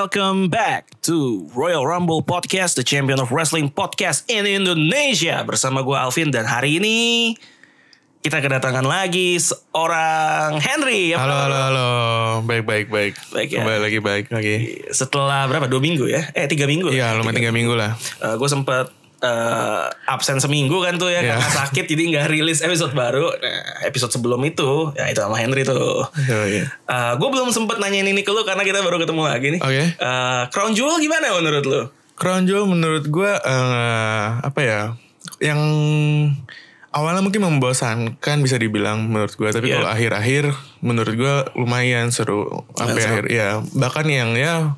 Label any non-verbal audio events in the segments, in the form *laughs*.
welcome back to Royal Rumble Podcast, the champion of wrestling podcast in Indonesia. Bersama gue Alvin dan hari ini kita kedatangan lagi seorang Henry. Apa Halo, halo, halo. Baik, baik, baik. Baik ya. Kembali lagi baik lagi. Setelah berapa? Dua minggu ya? Eh tiga minggu? Iya, lumayan tiga minggu lah. gue sempet eh, absen seminggu kan tuh ya Iya. karena sakit jadi nggak rilis episode baru. Nah, episode sebelum itu ya itu sama Henry tuh. Oh, iya. gue belum sempet nanyain ini ke lu karena kita baru ketemu lagi nih. Oke. Eh, Crown Jewel gimana menurut lu? Crown Jewel menurut gue eh, apa ya? Yang awalnya mungkin membosankan bisa dibilang menurut gue, tapi Iya. kalau akhir-akhir menurut gue lumayan seru. Sampai akhir ya. Bahkan yang ya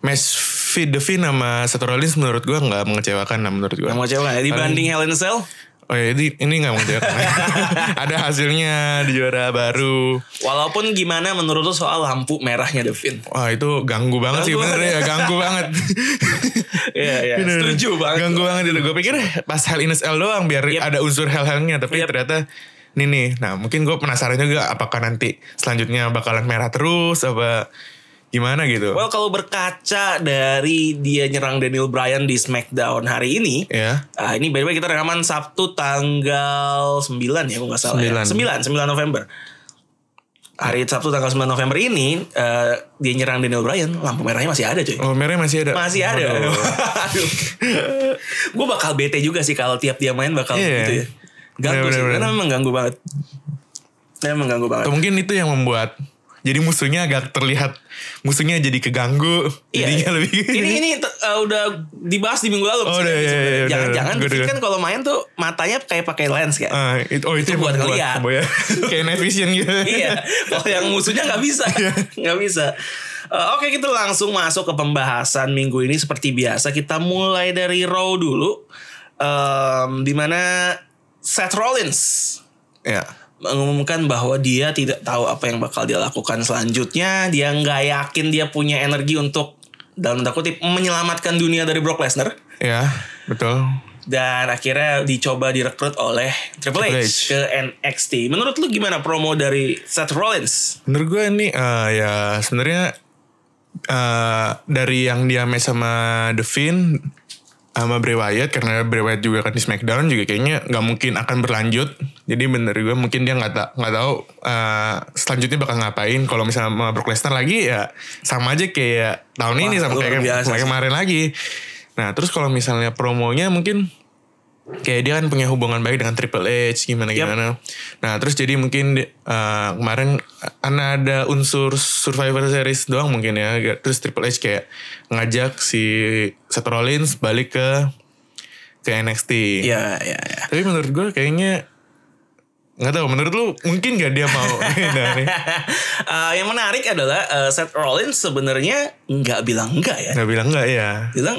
match Finn sama Seth Rollins menurut gue nggak mengecewakan lah menurut gue. Yang mau cewek dibanding Hell in a Cell? Oh ya, ini, ini gak mengecewakan. *laughs* *laughs* Ada hasilnya di juara baru. Walaupun gimana menurut lu soal lampu merahnya Devin? Wah itu ganggu banget sih Ganggu bener banget. ya ganggu *laughs* banget. Iya iya. Setuju banget. Ganggu banget itu. Gue pikir pas Hell in a Cell doang biar Yep. ada unsur hell-hellnya. Tapi Yep. ternyata ini nih. Nah mungkin gue penasaran juga apakah nanti selanjutnya bakalan merah terus apa gimana gitu. Well kalau berkaca dari dia nyerang Daniel Bryan di SmackDown hari ini, ya. ah, ini by the way kita rekaman Sabtu tanggal 9 ya, kalau nggak salah ya. 9, 9. 9 November. Hari Sabtu tanggal 9 November ini eh, dia nyerang Daniel Bryan, lampu merahnya masih ada cuy. Oh merah masih ada. Masih ada. Waduh. Aduh. gue bakal bete juga sih kalau tiap dia main bakal Iya. gitu ya. Ganggu Bener, sih, bener, karena bener. memang ganggu banget. Memang ganggu banget. Atau mungkin itu yang membuat jadi musuhnya agak terlihat musuhnya jadi keganggu. Iya, Jadinya iya. lebih. ini ini uh, udah dibahas di minggu lalu. Oh, udah, iya, sebenarnya. iya, iya, Jangan-jangan udah, David udah. kan kalau main tuh matanya kayak pakai lens kan. Ah, itu, oh itu, Itu buat ngeliat. ya. *laughs* Kayak night vision gitu. iya. Kalau yang musuhnya nggak bisa, *laughs* Iya. nggak bisa. Uh, Oke kita langsung masuk ke pembahasan minggu ini seperti biasa kita mulai dari Raw dulu, um, di mana Seth Rollins Ya. Mengumumkan bahwa dia tidak tahu apa yang bakal dia lakukan selanjutnya. Dia nggak yakin dia punya energi untuk dalam tanda kutip menyelamatkan dunia dari Brock Lesnar. Ya, betul. Dan akhirnya dicoba direkrut oleh Triple H, Triple H. ke NXT. Menurut lu gimana promo dari Seth Rollins? Menurut gue ini eh, ya sebenarnya eh, dari yang dia match sama The Finn sama Bray Wyatt karena Bray Wyatt juga kan di SmackDown juga kayaknya nggak mungkin akan berlanjut. Jadi bener gue mungkin dia nggak tak nggak tahu eh, selanjutnya bakal ngapain. Kalau misalnya sama Brock Lesnar lagi ya sama aja kayak tahun ini sama kayak kayak kemarin lagi. Nah terus kalau misalnya promonya mungkin kayak dia kan punya hubungan baik dengan Triple H gimana gimana. Nah terus jadi mungkin eh, kemarin karena ada unsur Survivor Series doang mungkin ya. Terus Triple H kayak ngajak si Seth Rollins balik ke ke NXT. Ya, ya, ya. Tapi menurut gue kayaknya nggak tahu. Menurut lu mungkin gak dia mau? *laughs* nah. Eh, yang menarik adalah eh, Seth Rollins sebenarnya nggak bilang enggak ya. Nggak bilang nggak ya. Bilang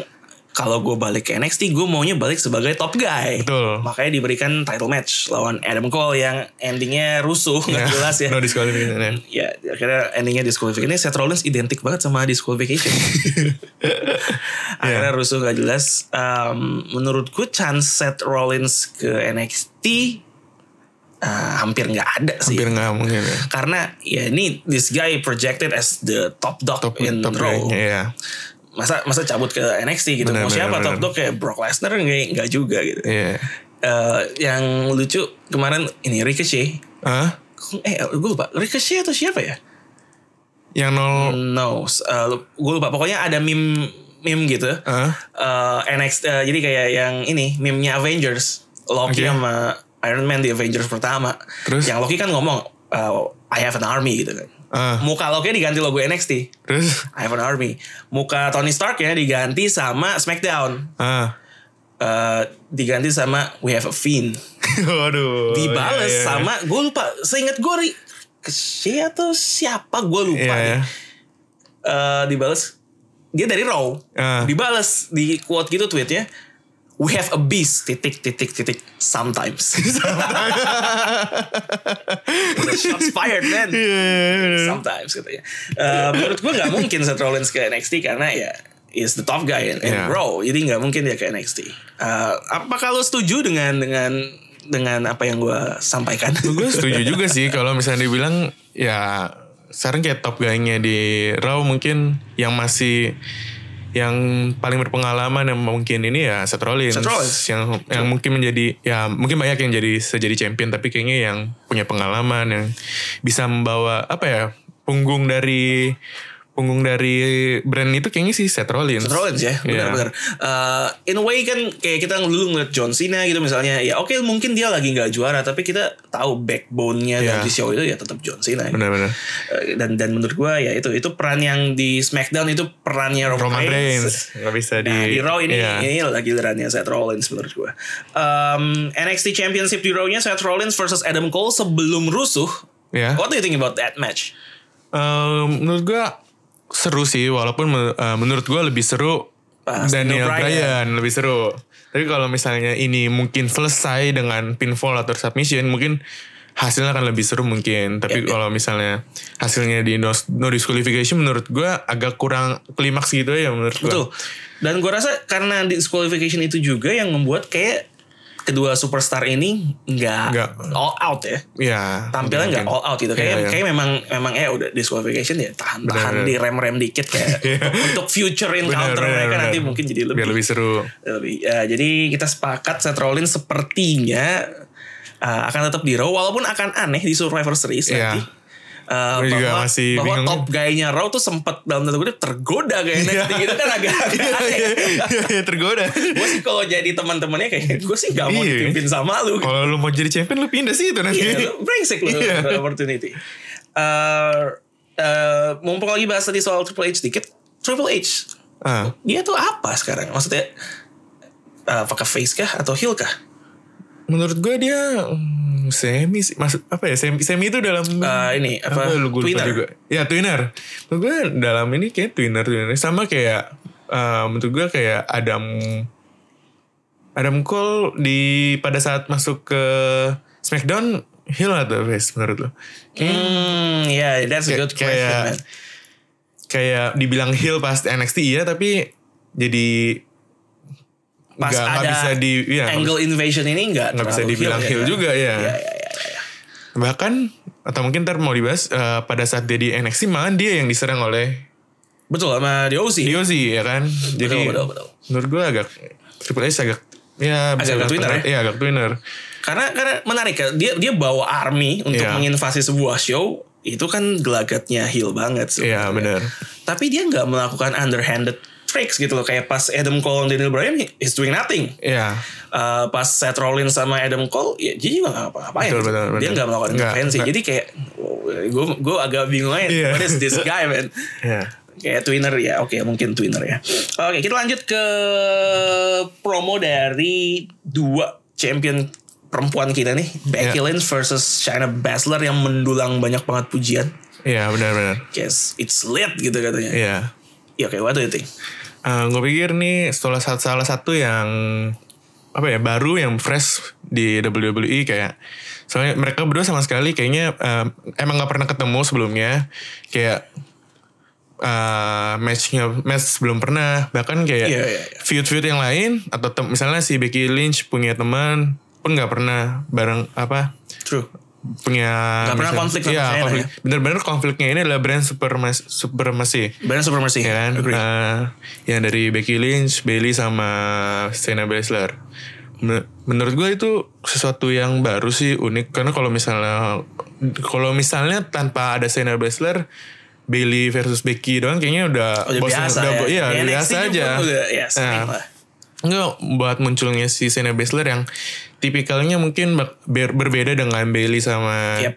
kalau gue balik ke NXT, gue maunya balik sebagai top guy. Betul. Makanya diberikan title match lawan Adam Cole yang endingnya rusuh, nggak Ya, jelas ya. *laughs* No disqualification ya. Ya, akhirnya endingnya disqualification. Ini Seth Rollins identik banget sama disqualification. *laughs* *laughs* akhirnya rusuh gak jelas. Um, menurutku chance Seth Rollins ke NXT uh, hampir nggak ada sih. Hampir nggak mungkin ya. Karena ya ini this guy projected as the top dog Top, in top Raw. guy-nya, ya. Masa masa cabut ke NXT gitu. Benar, Mau benar, siapa benar. top dog kayak Brock Lesnar nggak nggak juga gitu. Iya. Eh, yang lucu kemarin ini Ricochet. Hah? Eh gue lupa Ricochet atau siapa ya? Yang nol. No, gue lupa. Pokoknya ada meme meme gitu. Hah? Eh, NXT eh, jadi kayak yang ini meme-nya Avengers. Loki Oke. sama Iron Man di Avengers pertama. Terus? Yang Loki kan ngomong eh, I have an army gitu kan. Ah. Muka Loki diganti logo NXT. Terus? I have an army. Muka Tony Stark ya diganti sama SmackDown. Ah. Eh, diganti sama We have a Fiend. *laughs* Waduh. Dibales iya, iya. sama gue lupa. Seingat gue Ri- Keshe atau siapa gue lupa Iya, nih. iya. Eh, dibales dia dari Raw. Ah. Dibales di quote gitu tweetnya. We have a beast titik titik titik sometimes. *laughs* *laughs* *laughs* shots fired man. Iya. Sometimes katanya. Eh, menurut gue nggak mungkin Seth Rollins ke NXT karena ya is the top guy in, in Iya. Raw. Jadi nggak mungkin dia ke NXT. Eh, apakah lo setuju dengan dengan dengan apa yang gue sampaikan? gue setuju juga sih kalau misalnya dibilang ya sekarang kayak top guy-nya di Raw mungkin yang masih yang paling berpengalaman yang mungkin ini ya Seth Rollins, Seth Rollins. yang yang mungkin menjadi ya mungkin banyak yang jadi sejadi champion tapi kayaknya yang punya pengalaman yang bisa membawa apa ya punggung dari punggung dari brand itu kayaknya sih Seth Rollins. Seth Rollins ya, Iya. benar-benar. Uh, in a way kan kayak kita dulu ngeliat John Cena gitu misalnya, ya oke mungkin dia lagi nggak juara, tapi kita tahu backbone-nya Iya. dari show itu ya tetap John Cena. Benar-benar. Uh, dan dan menurut gua ya itu itu peran yang di SmackDown itu perannya Roman, Roman Reigns. Reigns nggak bisa di. Nah, di Raw ini Iya. ini lagi gilirannya Seth Rollins menurut gua. Um, NXT Championship di Raw-nya Seth Rollins versus Adam Cole sebelum rusuh. Ya. What do you think about that match? Um, menurut gua seru sih walaupun uh, menurut gua lebih seru Pas Daniel Bryan. Bryan lebih seru. Tapi kalau misalnya ini mungkin selesai dengan pinfall atau submission mungkin hasilnya akan lebih seru mungkin. Tapi Yap, yap. kalau misalnya hasilnya di no, no disqualification menurut gua agak kurang klimaks gitu ya menurut gua. Betul. Dan gue rasa karena disqualification itu juga yang membuat kayak kedua superstar ini nggak all out ya. Ya. Tampilnya nggak all out gitu. Kayak Iya, iya. kayak memang memang ya udah disqualification ya tahan tahan Benar, di rem rem dikit kayak *laughs* untuk future encounter Benar, mereka benar, nanti benar. mungkin jadi lebih Biar lebih seru. lebih ya, jadi kita sepakat Seth Rollins sepertinya uh, akan tetap di Raw walaupun akan aneh di Survivor Series Iya. nanti. Uh, Gue juga bahwa, masih bahwa bingung. top guy-nya Raw tuh sempat dalam tanda kutip tergoda kayak Iya. NXT gitu kan agak, *laughs* agak Iya, iya, iya, tergoda. gue sih kalau jadi teman-temannya kayak gue sih gak mau dipimpin sama lu. Kalau lu mau jadi champion lu pindah sih itu nanti. Iya, lu brengsek lu opportunity. Uh, uh, mumpung lagi bahas tadi soal Triple H dikit, Triple H Ah, dia tuh apa sekarang? Maksudnya uh, apakah face kah atau heel kah? Menurut gue dia hmm, semi sih. maksud apa ya semi semi itu dalam Uh, ini apa? lu gue lupa Twinner. juga ya twinner menurut gue dalam ini kayak twinner twinner sama kayak eh, menurut gue kayak Adam Adam Cole di pada saat masuk ke Smackdown heel atau face menurut lo Hmm, ya, yeah, that's a Kayak- good question, kayak- man. kayak dibilang heel pas NXT iya tapi jadi Pas nggak ada bisa di iya, nggak angle invasion ini nggak nggak bisa dibilang heel kan? juga ya. Iya, iya, iya, iya. bahkan atau mungkin ntar mau dibahas eh, pada saat dia di NXT malah dia yang diserang oleh Betul sama DOC. Diozi ya kan jadi betul, betul. menurut gue agak Triple H agak ya bisa Agak bilang twinner tengah- ya? iya agak twinner Karena karena menarik ya. Dia dia bawa army untuk Iya. menginvasi sebuah show itu kan gelagatnya heel banget iya sebenarnya. benar Tapi dia nggak melakukan underhanded tricks gitu loh. Kayak pas Adam Cole dan Daniel Bryan he's doing nothing. iya. Uh, pas Seth Rollins sama Adam Cole ya dia juga nggak apa-apain Betul, gitu. betul, betul. dia nggak melakukan intervensi jadi kayak gue gue agak bingung aja Iya. what is this guy man? Iya. Kayak twinner ya oke mungkin twinner ya. Oke kita lanjut ke promo dari dua champion perempuan kita nih. Becky Iya. Lynch versus Shayna Baszler yang mendulang banyak banget pujian. Iya benar benar Guess it's lit gitu katanya. Iya ya oke what do you think gue pikir nih salah satu salah satu yang apa ya baru yang fresh di WWE kayak soalnya mereka berdua sama sekali kayaknya eh, emang nggak pernah ketemu sebelumnya. Kayak eh matchnya match belum pernah. Bahkan kayak Iya, iya, iya. feud-feud yang lain atau tem- misalnya si Becky Lynch punya teman pun nggak pernah bareng apa true punya Nggak pernah misalnya- konflik iya, konflik. ya? bener-bener konfliknya ini adalah brand supremacy, supremacy Brand Supremacy ya kan Agree. Eh, yang dari Becky Lynch, Bailey sama Shayna Baszler. Men- Menurut gue itu sesuatu yang baru sih unik karena kalau misalnya kalau misalnya tanpa ada Shayna Baszler, Bailey versus Becky doang kayaknya udah udah bosan- biasa udah ya. iya, NXT biasa aja. udah, ya Nah, lah. Enggak buat munculnya si Shayna Baszler yang tipikalnya mungkin ber- berbeda dengan Bailey sama Yep.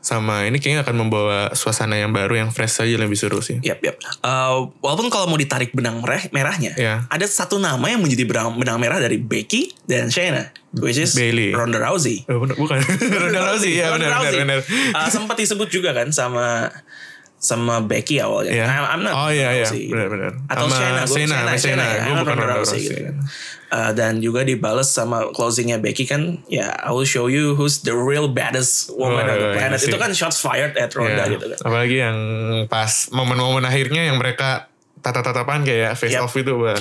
sama ini kayaknya akan membawa suasana yang baru yang fresh aja lebih seru sih. Yap, yap. Uh, walaupun kalau mau ditarik benang merah, merahnya, Iya. ada satu nama yang menjadi benang, benang merah dari Becky dan Shayna, which is Bailey. Ronda Rousey. Oh, bukan. *laughs* Ronda Rousey ya Ronda benar benar benar. Uh, sempat disebut juga kan sama sama Becky awalnya. Iya. I'm, I'm not Oh, iya, iya. Benar-benar. Atau Sama Shayna, gue Shayna, Shayna, Shayna, Shayna. Gue bukan Ronda Rousey gitu kan. Uh, dan juga dibales sama closingnya Becky kan ya I will show you who's the real baddest woman Oh, on the iya, planet iya itu kan shots fired at Ronda Iya. gitu kan Apalagi yang pas momen-momen akhirnya yang mereka tatap-tatapan kayak face Yap. off itu wah.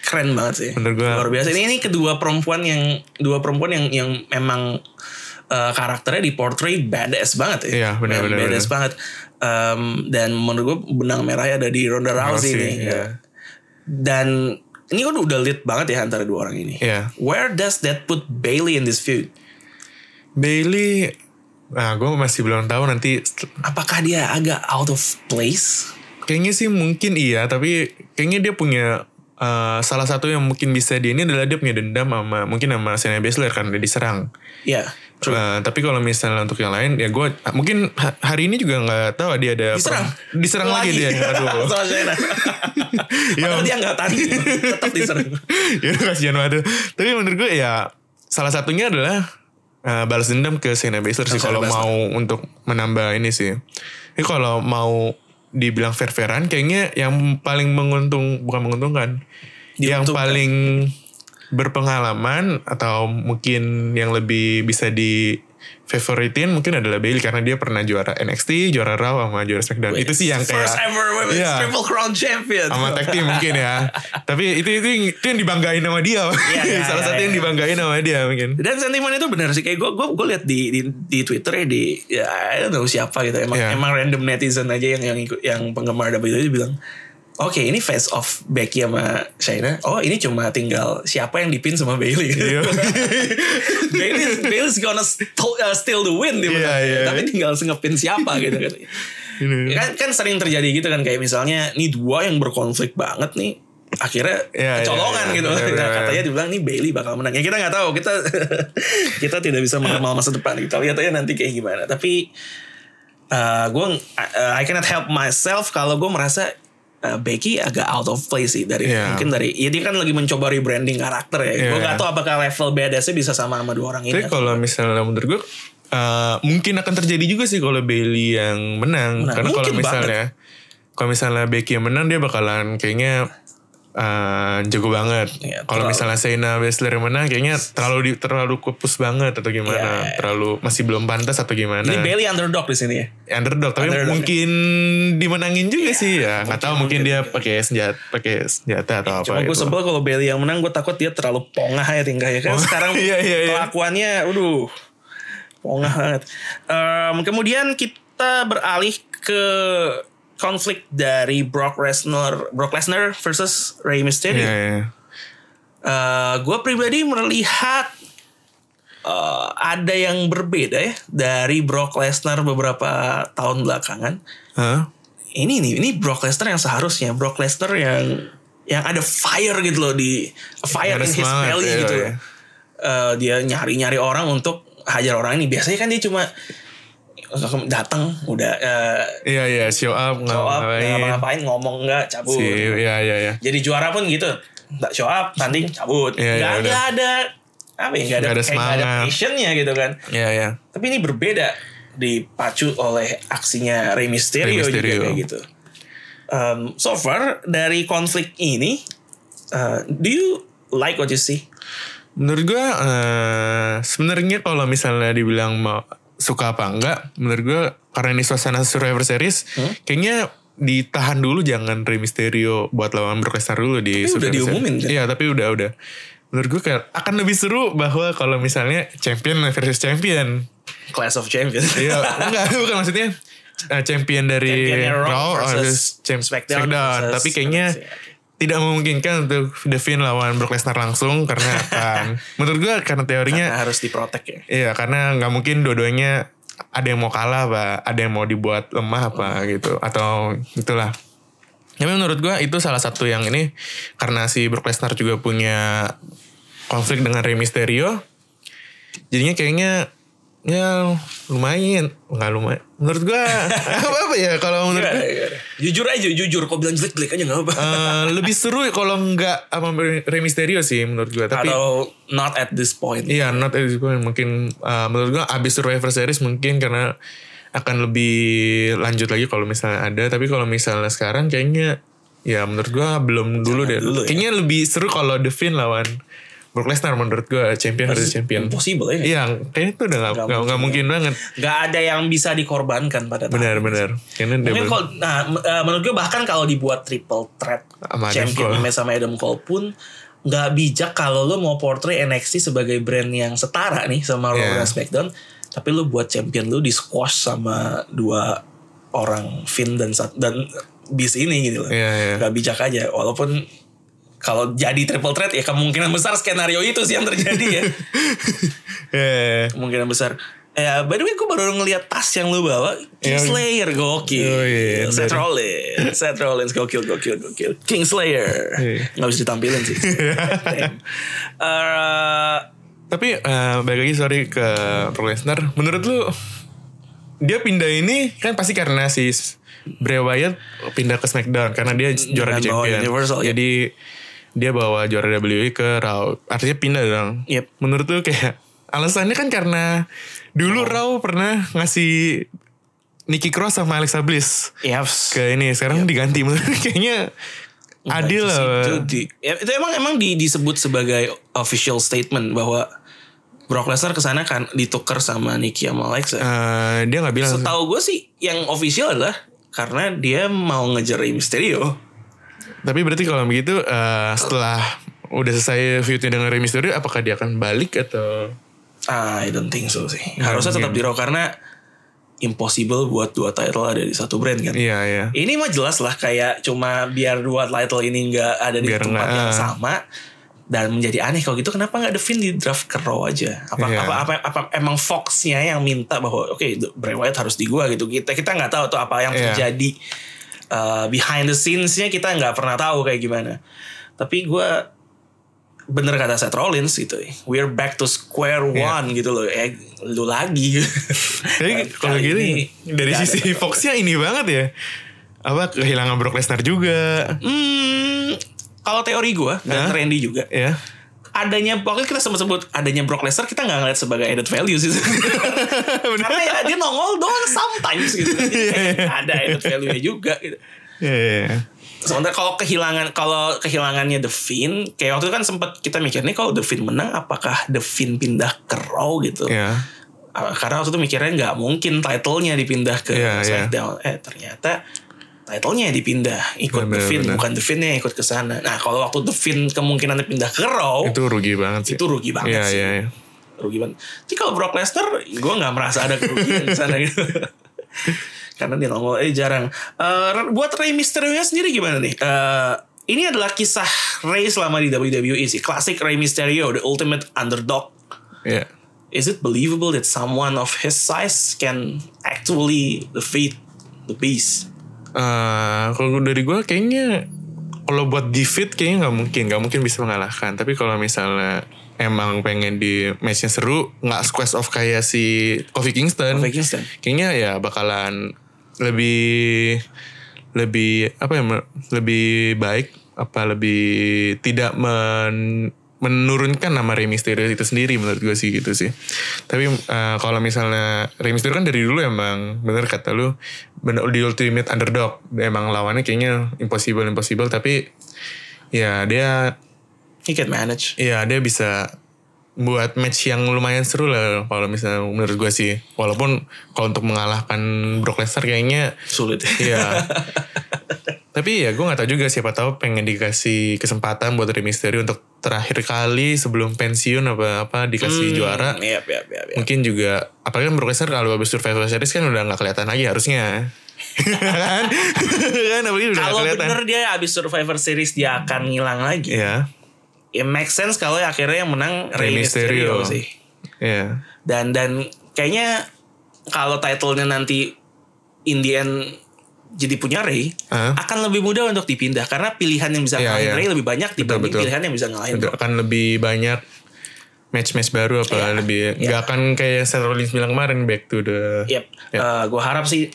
keren banget sih. Menurut gua- luar biasa. Ini ini kedua perempuan yang dua perempuan yang yang memang uh, karakternya di portray badass banget ya. Iya, benar, Yang benar, Badass benar. banget. Um, dan menurut gue benang merahnya ada di Ronda Rousey, Rousey, nih. iya. Dan ini kan udah lead banget ya antara dua orang ini. Iya. Where does that put Bailey in this feud? Bailey, nah gue masih belum tahu nanti. Apakah dia agak out of place? Kayaknya sih mungkin iya, tapi kayaknya dia punya eh, salah satu yang mungkin bisa dia ini adalah dia punya dendam sama mungkin sama Shayna Baszler karena dia diserang. Ya, true. Eh, tapi kalau misalnya untuk yang lain ya gue mungkin ha- hari ini juga nggak tahu dia ada Diserang? diserang lagi, dia. *laughs* Aduh. Sama Shayna. *laughs* Padahal dia nggak tadi, tetap diserang. *laughs* ya kasihan banget tapi menurut gue ya salah satunya adalah eh, balas dendam ke Shayna Baszler sih kalau mau untuk menambah ini sih. Ini kalau mau dibilang fair-fairan kayaknya yang paling menguntung bukan menguntungkan yang paling berpengalaman atau mungkin yang lebih bisa di favoritin mungkin adalah Bailey karena dia pernah juara NXT, juara Raw sama juara SmackDown. itu sih yang kayak First ever women's Iya. triple crown champion. sama tag team mungkin ya. *laughs* Tapi itu itu itu yang dibanggain sama dia. iya, *laughs* Salah iya, satu yang iya. dibanggain sama dia mungkin. Dan sentimen itu benar sih kayak gue gue gue lihat di di di Twitter ya di ya I don't know siapa gitu emang Iya. emang random netizen aja yang yang ikut yang penggemar WWE bilang Oke ini face off Becky sama Shayna Oh ini cuma tinggal Siapa yang dipin sama Bailey Iya. *laughs* Bailey Bailey's gonna still, uh, steal the win dia bilang. iya. Tapi tinggal ngepin siapa gitu kan *laughs* Ini. kan kan sering terjadi gitu kan kayak misalnya nih dua yang berkonflik banget nih akhirnya Iya, kecolongan iya. gitu iya, Nah, iya. katanya dibilang nih Bailey bakal menang ya kita nggak tahu kita *laughs* kita tidak bisa meramal masa depan kita lihat aja nanti kayak gimana tapi gue I cannot help myself kalau gue merasa uh, Becky agak out of place sih dari Iya. mungkin dari ya dia kan lagi mencoba rebranding karakter ya gue Iya. nggak tahu apakah level badassnya bisa sama sama dua orang ini Tapi kalau misalnya menurut gue eh, mungkin akan terjadi juga sih kalau Bailey yang menang. Menang. Karena kalau misalnya kalau misalnya Becky yang menang dia bakalan kayaknya eh, jago banget. Iya, kalau misalnya Shayna Baszler yang menang kayaknya terlalu di, terlalu kupus banget atau gimana? Iya, iya. Terlalu masih belum pantas atau gimana? ini Bailey underdog di sini ya underdog tapi Underdog. mungkin dimenangin juga sih ya nggak tahu mungkin dia pakai senjata pakai senjata atau apa Cuma gue sebel kalau Bailey yang menang gue takut dia terlalu pongah ya tingkahnya kan Oh, *laughs* sekarang iya, iya, iya. kelakuannya aduh pongah banget. Em, kemudian kita beralih ke konflik dari Brock Lesnar Brock Lesnar versus Rey Mysterio. Iya, iya. gue pribadi melihat eh, ada yang berbeda ya dari Brock Lesnar beberapa tahun belakangan. Hah? Ini nih, ini Brock Lesnar yang seharusnya Brock Lesnar yang yang ada fire gitu loh di fire in his semangat, belly iya, gitu. iya. Eh, dia nyari-nyari orang untuk hajar orang ini. Biasanya kan dia cuma datang udah eh, iya iya show up show up ngapain ngapa-ngapain ngomong nggak cabut. si iya iya iya Jadi juara pun gitu. Nggak show up, tanding cabut. Iya, iya, nggak ada udah. ada apa ya? Nggak ada, Nggak ada kayak nggak ada passionnya gitu kan. iya iya Tapi ini berbeda dipacu oleh aksinya Rey Mysterio, Rey juga Mysterio. kayak gitu. Um, so far dari konflik ini, uh, do you like what you see? menurut gua eh, sebenarnya kalau misalnya dibilang mau suka apa enggak menurut gua karena ini suasana Survivor Series Hmm? kayaknya ditahan dulu jangan Rey Mysterio buat lawan Brock Lesnar dulu di Tapi udah Survivor Series. diumumin kan? Iya tapi udah udah menurut gua kayak akan lebih seru bahwa kalau misalnya champion versus champion Class of Champions. Iya, *laughs* enggak bukan maksudnya uh, champion dari Raw versus versus champ SmackDown Tapi kayaknya. Tidak memungkinkan untuk Finn lawan Brock Lesnar langsung karena akan *laughs* menurut gua karena teorinya Karena harus diprotek ya. iya karena nggak mungkin dua-duanya ada yang mau kalah apa ada yang mau dibuat lemah apa gitu atau itulah. Tapi menurut gua itu salah satu yang ini karena si Brock Lesnar juga punya konflik dengan Rey Mysterio. Jadinya kayaknya ya lumayan nggak lumayan menurut gua *laughs* apa apa ya kalau menurut Gimana, gua gimana? Jujur aja, jujur. Kau bilang jelek-jelek aja gak apa. eh, lebih seru ya kalau nggak sama Rey Mysterio sih menurut gua tapi Atau not at this point. Iya, not at this point. Mungkin uh, menurut gua abis Survivor Series mungkin karena akan lebih lanjut lagi kalau misalnya ada. Tapi kalau misalnya sekarang kayaknya ya menurut gua belum dulu deh. dulu ya. Kayaknya lebih seru kalau The Finn lawan Brock Lesnar menurut gua champion versus champion. Impossible ya. Iya, kayaknya itu udah gak, Nggak gak, nggak mungkin banget. Gak ada yang bisa dikorbankan pada tahap Benar, Mungkin kalau nah eh, menurut gue bahkan kalau dibuat triple threat Sama champion Cole. sama Adam Cole pun nggak bijak kalau lo mau portray NXT sebagai brand yang setara nih sama Raw Yeah. dan SmackDown, tapi lo buat champion lo di squash sama dua orang Finn dan dan Beast ini gitu loh. Iya, iya. Gak bijak aja walaupun kalau jadi triple threat ya kemungkinan besar skenario itu sih yang terjadi ya. Yeah. *laughs* kemungkinan besar. Ya, by the way gue baru ngeliat tas yang lu bawa Kingslayer gokil Oh, iya. Seth Dari- Rollins Seth Rollins gokil gokil gokil Kingslayer Iya. Gak bisa ditampilin sih. *laughs* Eh, Tapi eh, balik lagi sorry ke Brock Lesnar. Menurut lu dia pindah ini kan pasti karena si Bray Wyatt pindah ke SmackDown karena dia juara di champion. Universal, ya. Dia bawa juara WWE ke Raw. Artinya pindah dong. Yep. Menurut lu kayak alasannya kan karena dulu Raw pernah ngasih Nikki Cross sama Alexa Bliss Yes ke ini sekarang diganti menurut kayaknya adil lah. itu, di- ya, itu emang emang di- disebut sebagai official statement bahwa Brock Lesnar ke sana kan ditukar sama Nikki sama Alexa. Eh, dia nggak bilang Setahu gue sih yang official adalah karena dia mau ngejar Rey Mysterio. Tapi berarti kalau begitu eh, setelah udah selesai feudnya dengan Rey Mysterio apakah dia akan balik atau Ah, I don't think so sih. Harusnya tetap di Raw karena impossible buat dua title ada di satu brand kan. iya iya. Ini mah jelas lah kayak cuma biar dua title ini nggak ada di Biar tempat nggak, yang ah. sama dan menjadi aneh kalau gitu kenapa nggak The Finn di draft ke Raw aja? Apa, Iya. apa apa apa emang Fox-nya yang minta bahwa oke Bray Wyatt harus di gua gitu. Kita kita nggak tahu tuh apa yang Iya. terjadi uh, behind the scenes-nya kita nggak pernah tahu kayak gimana. Tapi gua bener kata Seth Rollins gitu we're back to square Iya. one gitu loh eh lu lagi *laughs* Jadi kalau Kali gitu ini dari sisi. Fox-nya ini banget ya. Apa kehilangan Brock Lesnar juga. Hmm, kalau teori gue dan Hah? Randy juga, Ya. Adanya pokoknya kita sempat sebut adanya Brock Lesnar kita nggak ngeliat sebagai added value sih. *laughs* Karena ya dia nongol doang sometimes gitu. Jadi *laughs* kayak ada added value-nya juga gitu. Iya, iya, iya. Sementara kalau kehilangan kalau kehilangannya The Finn, kayak waktu itu kan sempat kita mikir nih kalau The Finn menang apakah The Finn pindah ke Raw gitu. Iya. Uh, Karena waktu itu mikirnya nggak mungkin title-nya dipindah ke Iya, iya. SmackDown. Eh ternyata title-nya dipindah ikut Bener, The bener. bukan The Finn yang ikut ke sana. Nah kalau waktu The Finn kemungkinan pindah ke Raw itu, Itu rugi banget sih. rugi banget Iya, sih. iya, iya. Rugi banget. Tapi kalau Brock Lesnar gue nggak merasa ada kerugian di sana gitu. *laughs* Karena dia nongol eh jarang. Eh, buat Rey Mysterio-nya sendiri gimana nih? Eh, ini adalah kisah Rey selama di WWE sih. Klasik Rey Mysterio, the ultimate underdog Iya. is it believable that someone of his size can actually defeat the beast? Eh, kalau dari gue kayaknya kalau buat defeat kayaknya nggak mungkin, nggak mungkin bisa mengalahkan. Tapi kalau misalnya emang pengen di matchnya seru, nggak squash off kayak si Kofi Kingston, Kofi Kingston. kayaknya ya bakalan lebih lebih apa ya lebih baik apa lebih tidak men- menurunkan nama Rey Mysterio itu sendiri menurut gue sih gitu sih tapi eh, kalau misalnya Rey Mysterio kan dari dulu emang bener kata lu bener di ultimate underdog emang lawannya kayaknya impossible impossible tapi ya dia He can manage. ya dia bisa buat match yang lumayan seru lah kalau misalnya menurut gue sih walaupun kalau untuk mengalahkan Brock Lesnar kayaknya Sulit. Iya. *laughs* Tapi ya gue gak tahu juga siapa tahu pengen dikasih kesempatan buat Rey Mysterio untuk terakhir kali sebelum pensiun apa apa dikasih juara. Iya, iya, iya, iya. Mungkin juga apalagi kan Brock kalau habis Survivor Series kan udah nggak kelihatan lagi harusnya. *laughs* kan? *laughs* kan apalagi udah Kalau bener dia abis Survivor Series dia akan ngilang lagi. Iya. It makes sense kalau akhirnya yang menang Rey Rey Mysterio, Mysterio. sih. Iya. Dan dan kayaknya kalau title-nya nanti in the end jadi punya Rey Hah? akan lebih mudah untuk dipindah karena pilihan yang bisa Iya, ngalahin iya. Rey lebih banyak dibanding betul. pilihan yang bisa ngalahin Brock. akan lebih banyak match-match baru apa Iya. lebih nggak akan kayak Seth Rollins bilang kemarin back to the Yep. gue harap sih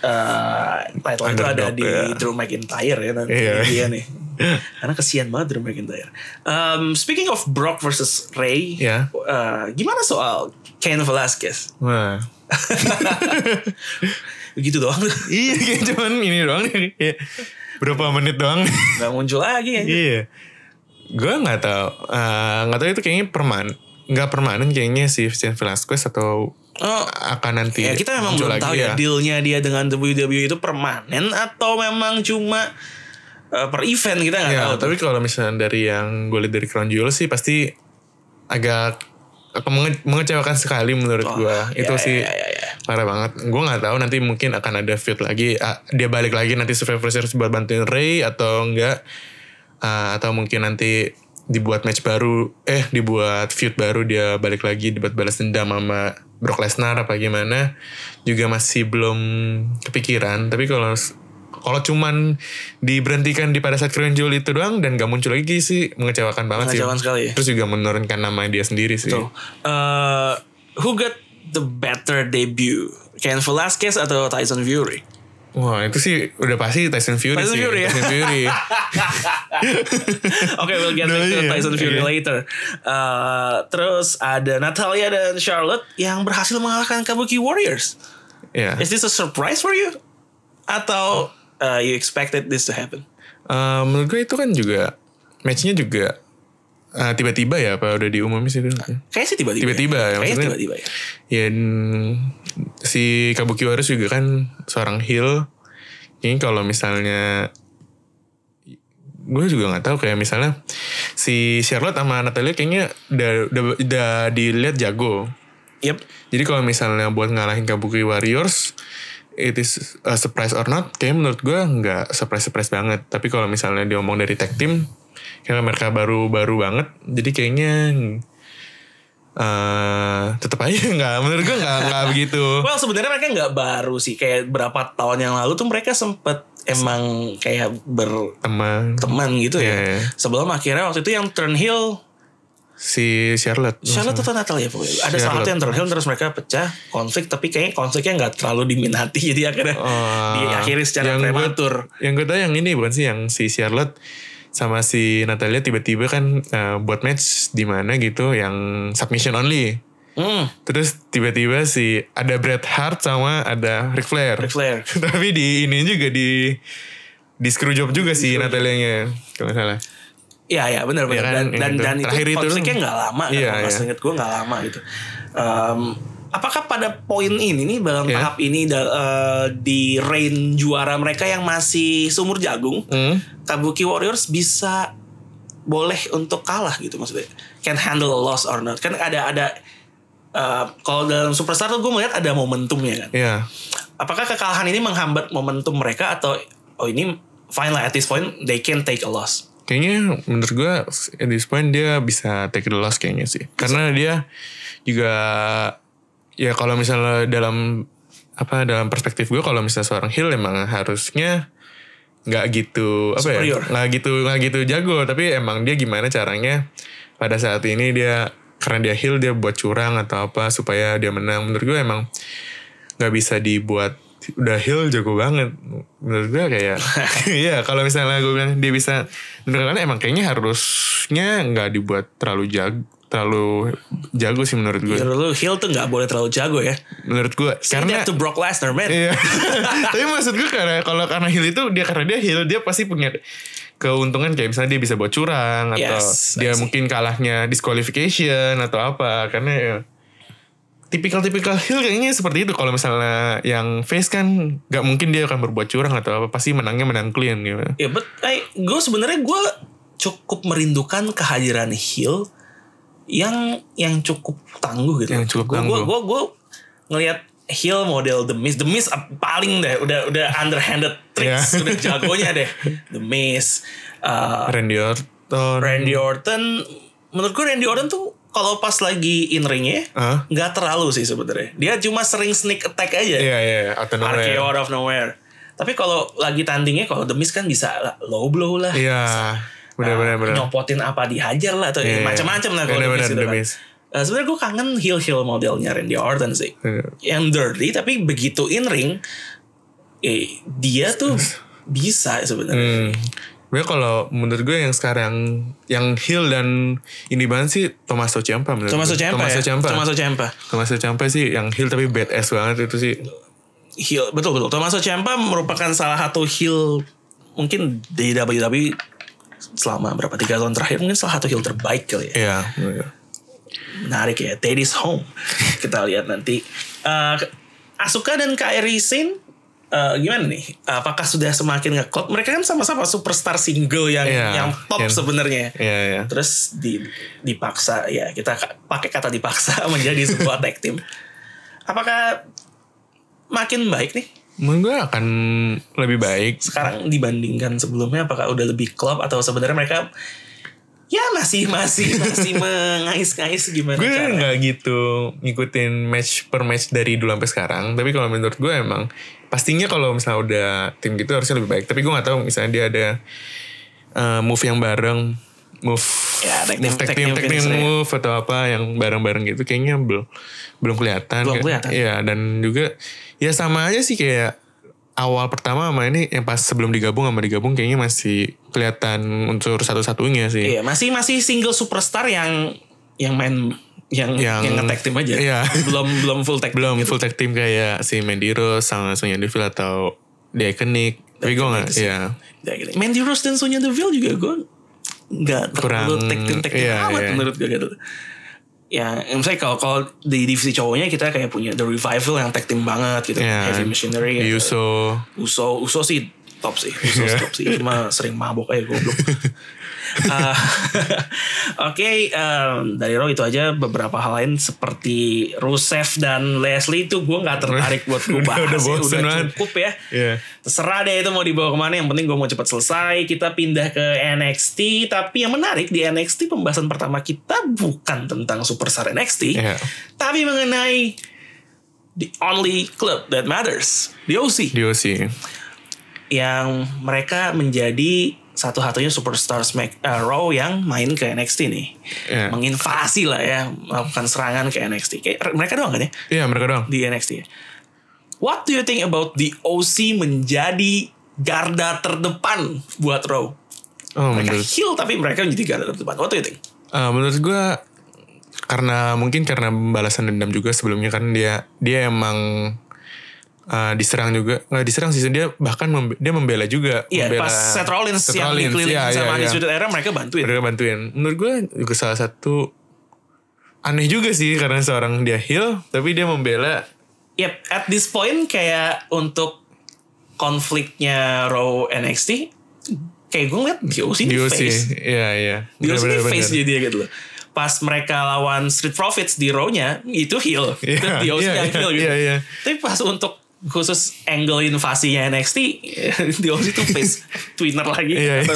uh, title itu ada Underdog, di ya. Drew McIntyre ya nanti Iya. dia nih. *laughs* Karena kesian banget Drew McIntyre. Um, speaking of Brock versus Ray, Ya. uh, gimana soal Cain Velasquez? Wah. *laughs* *laughs* Begitu doang, iya kayak *laughs* cuman ini doang nih. Iya. Berapa menit doang. nggak muncul lagi ya. iya. Gue nggak tahu. Eh, nggak tahu itu kayaknya perman nggak permanen kayaknya si Vicente Velasquez atau Oh, akan nanti ya kita memang belum tahu ya dealnya dia dengan WWE itu permanen atau memang cuma uh, per event kita nggak Ya, tahu. tapi kalau misalnya dari yang gue lihat dari Crown Jewel sih pasti agak apa, menge- mengecewakan sekali menurut Oh, gue. ya, Itu ya, sih ya, ya, ya. Parah banget. Gue nggak tahu nanti mungkin akan ada feud lagi. Ah, dia balik lagi nanti Survivor Series buat bantuin Ray atau enggak? Ah, atau mungkin nanti dibuat match baru, eh dibuat feud baru dia balik lagi dibuat balas dendam sama Brock Lesnar apa gimana? Juga masih belum kepikiran. Tapi kalau kalau cuman diberhentikan di pada saat Crown Jewel itu doang dan gak muncul lagi sih mengecewakan banget Mengecewakan sih. sekali. Terus juga menurunkan nama dia sendiri sih. Tuh. Uh, who got the better debut? Ken Velasquez atau Tyson Fury? Wah itu sih udah pasti Tyson Fury Tyson sih. Fury ya? Tyson Fury. *laughs* *laughs* Oke, we'll get back to Nah, iya. Tyson Fury Oke. later. Uh, terus ada Natalia dan Charlotte yang berhasil mengalahkan Kabuki Warriors. ya. Is this a surprise for you? Atau uh, you expected this to happen? Eh, menurut gue itu kan juga matchnya juga eh, tiba-tiba ya apa udah diumumin sih itu. Kayaknya sih tiba-tiba. Tiba-tiba ya, Kayaknya maksudnya- tiba-tiba ya. Ya si Kabuki Warriors juga kan seorang heel. Ini kalau misalnya gue juga nggak tahu kayak misalnya si Charlotte sama Natalia kayaknya udah udah, udah dilihat jago. Yep. Jadi kalau misalnya buat ngalahin Kabuki Warriors it is a surprise or not kayak menurut gue nggak surprise surprise banget tapi kalau misalnya diomong dari tag team karena mereka baru baru banget. Jadi kayaknya eh tetap aja *laughs* nggak menurut gue nggak nggak begitu. Well sebenarnya mereka nggak baru sih. Kayak berapa tahun yang lalu tuh mereka sempet emang kayak berteman teman. gitu ya. Iya, iya. Sebelum akhirnya waktu itu yang turn heel si Charlotte. Charlotte atau Natalia pokoknya. Ada salah satu yang turn heel terus mereka pecah konflik tapi kayaknya konfliknya nggak terlalu diminati. *laughs* Jadi akhirnya Oh, diakhiri secara yang gue- prematur. yang gue tahu yang ini bukan sih yang si Charlotte sama si Natalia tiba-tiba kan eh, buat match di mana gitu yang submission only Hmm, Terus tiba-tiba si ada Bret Hart sama ada Ric Flair. Ric Flair. *laughs* Tapi di ini juga di di screw job juga sih Natalianya kalau salah. Iya ya benar benar Iya kan, dan dan, dan itu Terakhir itu konfliknya kan. nggak lama kan Iya, pas iya. inget gue nggak lama gitu. Em, apakah pada poin ini nih dalam Iya. tahap ini da- eh, di reign juara mereka yang masih sumur jagung, Hmm. Kabuki Warriors bisa boleh untuk kalah gitu maksudnya. Can handle a loss or not. Kan ada ada eh, kalau dalam superstar tuh gue melihat ada momentumnya kan. Iya. Apakah kekalahan ini menghambat momentum mereka atau oh ini fine lah at this point they can take a loss. Kayaknya menurut gue at this point dia bisa take the loss kayaknya sih. Karena dia juga ya kalau misalnya dalam apa dalam perspektif gue kalau misalnya seorang heel emang harusnya nggak gitu apa Superior. ya nggak gitu nggak gitu jago. Tapi emang dia gimana caranya pada saat ini dia karena dia heel dia buat curang atau apa supaya dia menang. Menurut gue emang nggak bisa dibuat udah heel jago banget. Menurut gue kayak *laughs* iya kalau misalnya gue bilang dia bisa menurut gue emang kayaknya harusnya nggak dibuat terlalu jago terlalu jago sih menurut gue Menurut lu Hill tuh nggak boleh terlalu jago ya. menurut gue Say karena to Brock Lesnar man. Iya. *laughs* Tapi maksud gue karena kalau karena heel itu dia karena dia heel dia pasti punya keuntungan kayak misalnya dia bisa buat curang atau Yes, dia I see. mungkin kalahnya disqualification atau apa karena ya tipikal-tipikal heel kayaknya seperti itu kalau misalnya yang face kan nggak mungkin dia akan berbuat curang atau apa pasti menangnya menang clean gitu. Ya, but I, gue sebenarnya gue cukup merindukan kehadiran Hill yang yang cukup tangguh gitu. Yang cukup Gua- tangguh. Gue gue gue ngelihat Hill model The Miz, The Miz ap- paling deh, udah udah underhanded tricks, Iya. udah jagonya deh. *laughs* The Miz, uh, Randy Orton. Randy Orton. Menurut gue Randy Orton tuh kalau pas lagi in ringnya nggak terlalu sih sebenarnya. Dia cuma sering sneak attack aja. Iya iya out of nowhere. RKO out of nowhere. Tapi kalau lagi tandingnya kalau The Miz kan bisa low blow lah. Iya. Benar benar Ah, benar. Nyopotin apa dihajar lah atau Iya, iya. macam-macam lah kalau benar, gitu kan. Eh, sebenarnya gue kangen heel heel modelnya Randy Orton sih. Iya. Yang dirty tapi begitu in ring eh, dia tuh *laughs* bisa sebenarnya. Hmm. Sebenarnya kalau menurut gue yang sekarang yang heel dan ini banget sih Tommaso Ciampa menurut Tommaso gue. Ciampa Tommaso ya. Ciampa. Tommaso Ciampa. Ciampa sih yang heel tapi badass banget itu sih. Heel betul betul. Tommaso Ciampa merupakan salah satu heel mungkin di WWE selama berapa tiga tahun terakhir mungkin salah satu heel terbaik kali ya. Iya. menarik ya Daddy's Home. Kita lihat nanti. Eh, Asuka dan Kairi Sane eh, gimana nih? Apakah sudah semakin ngeklop? Mereka kan sama-sama superstar single yang Iya, yang top yang- sebenarnya. Iya iya. terus di, dipaksa ya kita ka- pakai kata dipaksa *laughs* menjadi sebuah tag team. Apakah makin baik nih Menurut gue akan lebih baik. sekarang dibandingkan sebelumnya apakah udah lebih klub atau sebenarnya mereka ya masih masih *laughs* masih mengais-ngais gimana Gue nggak gitu ngikutin match per match dari dulu sampai sekarang. Tapi kalau menurut gue emang pastinya kalau misalnya udah tim gitu harusnya lebih baik. Tapi gue nggak tahu misalnya dia ada uh, move yang bareng, move Ya, tag team- move tag team, tag team ya. move atau apa yang bareng-bareng gitu kayaknya belum belum kelihatan. Belum kelihatan. Iya dan juga ya sama aja sih kayak awal pertama sama ini yang pas sebelum digabung sama digabung kayaknya masih kelihatan unsur satu-satunya sih. Iya, masih masih single superstar yang yang main yang yang, Yang- nge-tag team aja. iya. *laughs* belum belum full tag belum gitu. full tag team kayak si Mandy Rose sama Sonya Deville atau The Iconic tapi gue gak ya. Mandy Rose dan Sonya Deville juga gue nggak terlalu tag team tag team iya, amat iya. menurut gue gitu. Ya, misalnya kalau kalau di divisi cowoknya kita kayak punya The Revival yang tag team banget gitu, ya Heavy Machinery, gitu. Uso Uso, Uso sih top sih, Uso Iya. top sih, cuma sering mabok aja goblok. *laughs* Ah, *laughs* Oke, dari Raw itu aja beberapa hal lain seperti Rusev dan Leslie itu gue nggak tertarik buat gue *laughs* bahas Udah ya, bosen udah banget. cukup ya. Iya. Terserah deh itu mau dibawa ke mana Yang penting gue mau cepat selesai Kita pindah ke NXT Tapi yang menarik di NXT Pembahasan pertama kita Bukan tentang Superstar NXT Iya. Tapi mengenai The only club that matters The OC The OC Yang mereka menjadi Satu-satunya Superstar Smack eh, Raw yang main ke NXT nih Iya. Menginvasi lah ya Melakukan serangan ke NXT Kayak mereka doang kan ya Iya mereka doang di NXT. What do you think about the OC menjadi garda terdepan buat Raw? Oh Mereka menurut heel tapi mereka menjadi garda terdepan. What do you think? eh, Menurut gue Karena mungkin karena balasan dendam juga sebelumnya kan dia Dia emang eh, diserang juga nggak diserang sih dia bahkan membe- dia membela juga Iya, membela pas Seth Rollins Seth yang Rollins, dikelilingin iya, iya, sama iya. Undisputed Era mereka bantuin. mereka bantuin menurut gue juga salah satu aneh juga sih karena seorang dia heel tapi dia membela Yep, at this point kayak untuk konfliknya Raw NXT kayak gue ngeliat di OC ini di face. iya iya Di OC ini Benar, benar, face jadi gitu loh. Pas mereka lawan Street Profits di Raw-nya itu heel. Iya, Itu di OC iya, yang iya, heel gitu. iya, iya. Tapi pas untuk khusus angle invasinya NXT *laughs* di OC itu face twinner lagi. Iya, iya.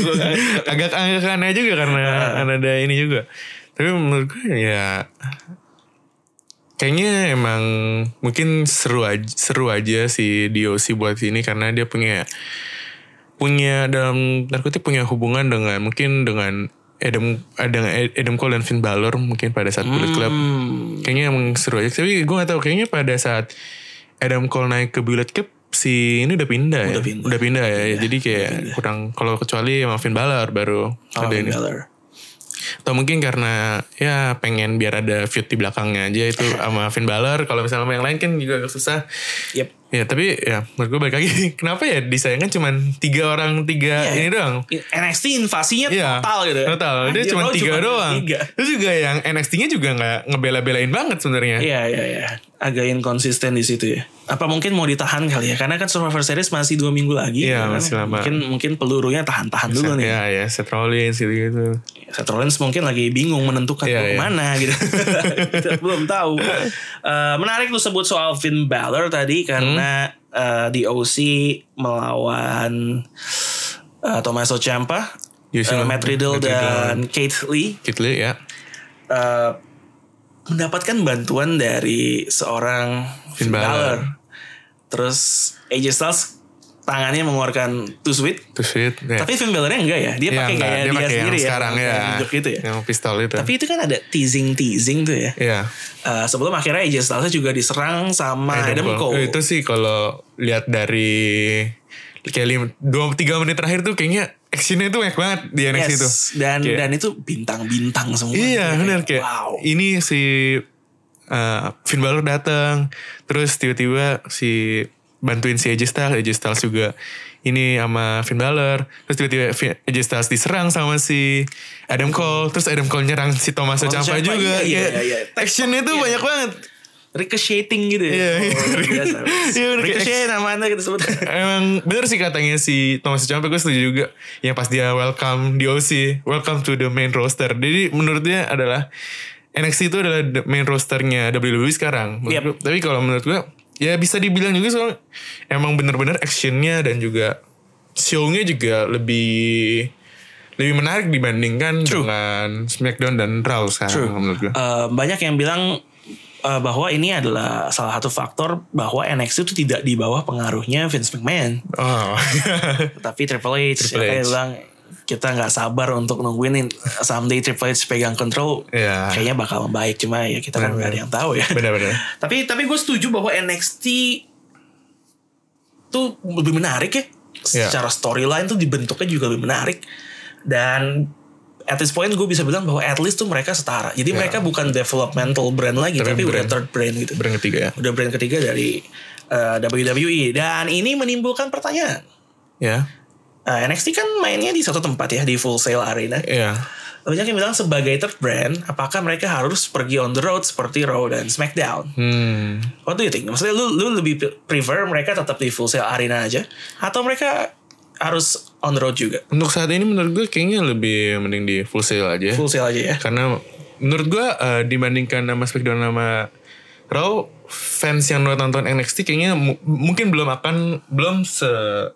agak agak aneh juga karena karena ada ini juga tapi menurut gue ya kayaknya emang mungkin seru aja seru aja si DOC buat ini karena dia punya punya dalam tanda kutip punya hubungan dengan mungkin dengan Adam dengan Adam Cole dan Finn Balor mungkin pada saat Bullet Club Hmm. kayaknya emang seru aja tapi gue gak tahu kayaknya pada saat Adam Cole naik ke Bullet Club si ini udah pindah Udah ya pindah. udah pindah ya jadi kayak kurang kalau kecuali Finn Balor baru Sama ada ini Balor. atau mungkin karena ya pengen biar ada feud di belakangnya aja itu *laughs* sama Finn Balor kalau misalnya sama yang lain kan juga agak susah Yep. Ya tapi ya menurut gue balik lagi *laughs* kenapa ya disayangkan cuma tiga orang tiga Iya, ini iya. doang NXT invasinya Iya, total gitu. ya. Total. Dia cuma Raw tiga doang. Tiga. Terus juga yang NXT-nya juga nggak ngebela-belain banget sebenarnya. Iya iya iya. Agak inkonsisten di situ ya. Apa mungkin mau ditahan kali ya? Karena kan Survivor Series masih dua minggu lagi. Iya, ya kan? masih lama. Mungkin mungkin pelurunya tahan-tahan dulu nih. Ya, ya, Seth Rollins gitu-gitu. Seth Rollins mungkin lagi bingung menentukan Iya, mau iya. ke mana gitu. *laughs* Kita belum tahu. *laughs* Eh, menarik lu sebut soal Finn Balor tadi karena eh, di OC melawan eh, Tommaso Ciampa, iya. Matt Riddle Matt Riddle. dan Kate Lee Kit Lee ya. eh, mendapatkan bantuan dari seorang Finn. Balor. Terus AJ Styles tangannya mengeluarkan two sweet. Tuh sweet. Ya. Tapi Finn Balornya enggak ya. Dia Iya, pakai gaya dia, pakai yang sendiri ya. sekarang ya. gitu ya. Yang pistol itu. Tapi itu kan ada teasing-teasing tuh ya. Iya. Eh, sebelum akhirnya AJ Styles juga diserang sama Adam, Cole. Eh, Itu sih kalau lihat dari kayak lima, dua tiga menit terakhir tuh kayaknya actionnya tuh banyak banget di NXT Yes. itu. Dan Kayak- dan itu bintang-bintang semua. Iya benar kayak wow. ini si uh, Finn Balor datang terus tiba-tiba si bantuin si AJ Styles AJ Styles juga ini sama Finn Balor terus tiba-tiba AJ Styles diserang sama si Adam Cole terus Adam Cole nyerang si Tommaso Ciampa juga iya, Kayak iya, iya. actionnya tuh Iya. banyak banget ricocheting gitu ya. Iya, iya. Oh, luar biasa. *laughs* Iya, Ricochet namanya kita sebut. *laughs* Emang bener sih katanya si Tommaso Ciampa gue setuju juga Yang pas dia welcome di OC Welcome to the main roster Jadi menurut dia adalah NXT itu adalah main rosternya WWE sekarang Yep. Tapi kalau menurut gue ya bisa dibilang juga soal emang bener-bener actionnya dan juga show-nya juga lebih lebih menarik dibandingkan dengan SmackDown dan Raw sekarang menurut gue. Eh, banyak yang bilang eh, bahwa ini adalah salah satu faktor bahwa NXT itu tidak di bawah pengaruhnya Vince McMahon, Oh. *laughs* tapi Triple H. Triple H. bilang kita nggak sabar untuk nungguin someday Triple H pegang control. Iya. Kayaknya bakal membaik cuma ya kita kan nggak ada yang tahu ya. Benar-benar. *laughs* tapi tapi gue setuju bahwa NXT tuh lebih menarik ya. Iya. Secara storyline tuh dibentuknya juga lebih menarik. Dan at this point gue bisa bilang bahwa at least tuh mereka setara. Jadi mereka bukan developmental brand lagi. Tapi tapi, udah brand. third brand gitu. Brand ketiga ya. Udah brand ketiga dari uh, WWE. Dan ini menimbulkan pertanyaan. Ya. Uh, NXT kan mainnya di satu tempat ya, di Full Sail Arena. Iya. Banyak yang bilang sebagai third brand, apakah mereka harus pergi on the road seperti Raw dan SmackDown? Hmm. What do you think? Maksudnya lu, lu lebih prefer mereka tetap di Full Sail Arena aja? Atau mereka harus on the road juga? Untuk saat ini menurut gue kayaknya lebih mending di full sale aja. Full Sail aja ya? Karena menurut gue eh, dibandingkan sama SmackDown sama Raw, fans yang udah nonton NXT kayaknya mu- mungkin belum akan belum se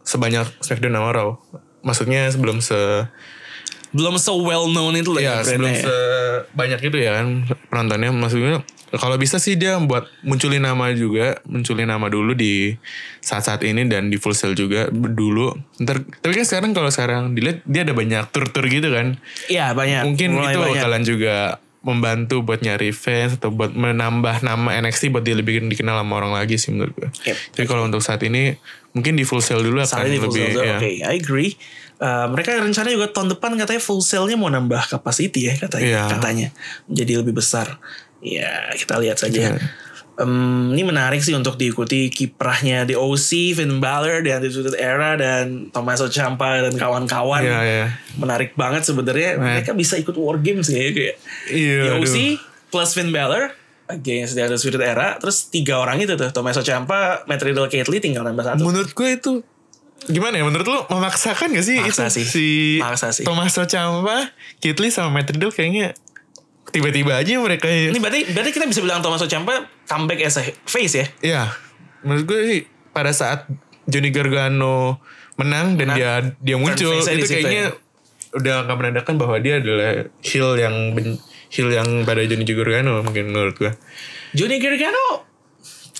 sebanyak SmackDown sama Raw. Maksudnya sebelum se Belum so well known itu lah ya ya sebelum ya. sebanyak itu ya kan penontonnya maksudnya kalau bisa sih dia buat munculin nama juga munculin nama dulu di saat-saat ini dan di full sale juga dulu ntar tapi kan sekarang kalau sekarang dilihat dia ada banyak tur-tur gitu kan Iya banyak. mungkin Mulai itu banyak. bakalan juga membantu buat nyari fans atau buat menambah nama NXT buat dia lebih dikenal sama orang lagi sih menurut gue. Yep. Jadi kalau untuk saat ini mungkin di full sale dulu akan ini full lebih sale. ya. Oke, I agree. Uh, mereka rencana juga tahun depan katanya full sale-nya mau nambah capacity ya katanya. Iya. Katanya menjadi lebih besar. Ya kita lihat saja. Iya. Em, ini menarik sih untuk diikuti kiprahnya di OC, Finn Balor, di Undisputed Era dan Tommaso Ciampa dan kawan-kawan. Iya, iya. Menarik banget sebenarnya. Mereka bisa ikut War Games ya kayak. Iya, di OC aduh. plus Finn Balor against the Undisputed Era. Terus tiga orang itu tuh Tommaso Ciampa, Matt Riddle, Kate Lee tinggal nambah satu. Menurut gue itu gimana ya? Menurut lu memaksakan gak sih Maksa itu sih. si Maksa sih. Tommaso Ciampa, Kitli sama Matt Riddle kayaknya tiba-tiba aja mereka Ini berarti berarti kita bisa bilang Tommaso Ciampa comeback as a face ya. Iya, menurut gue sih pada saat Johnny Gargano menang dan Menang. dia dia muncul itu kayaknya ya. udah nggak menandakan bahwa dia adalah heel yang ben, heel yang pada Johnny Gargano mungkin menurut gue. Johnny Gargano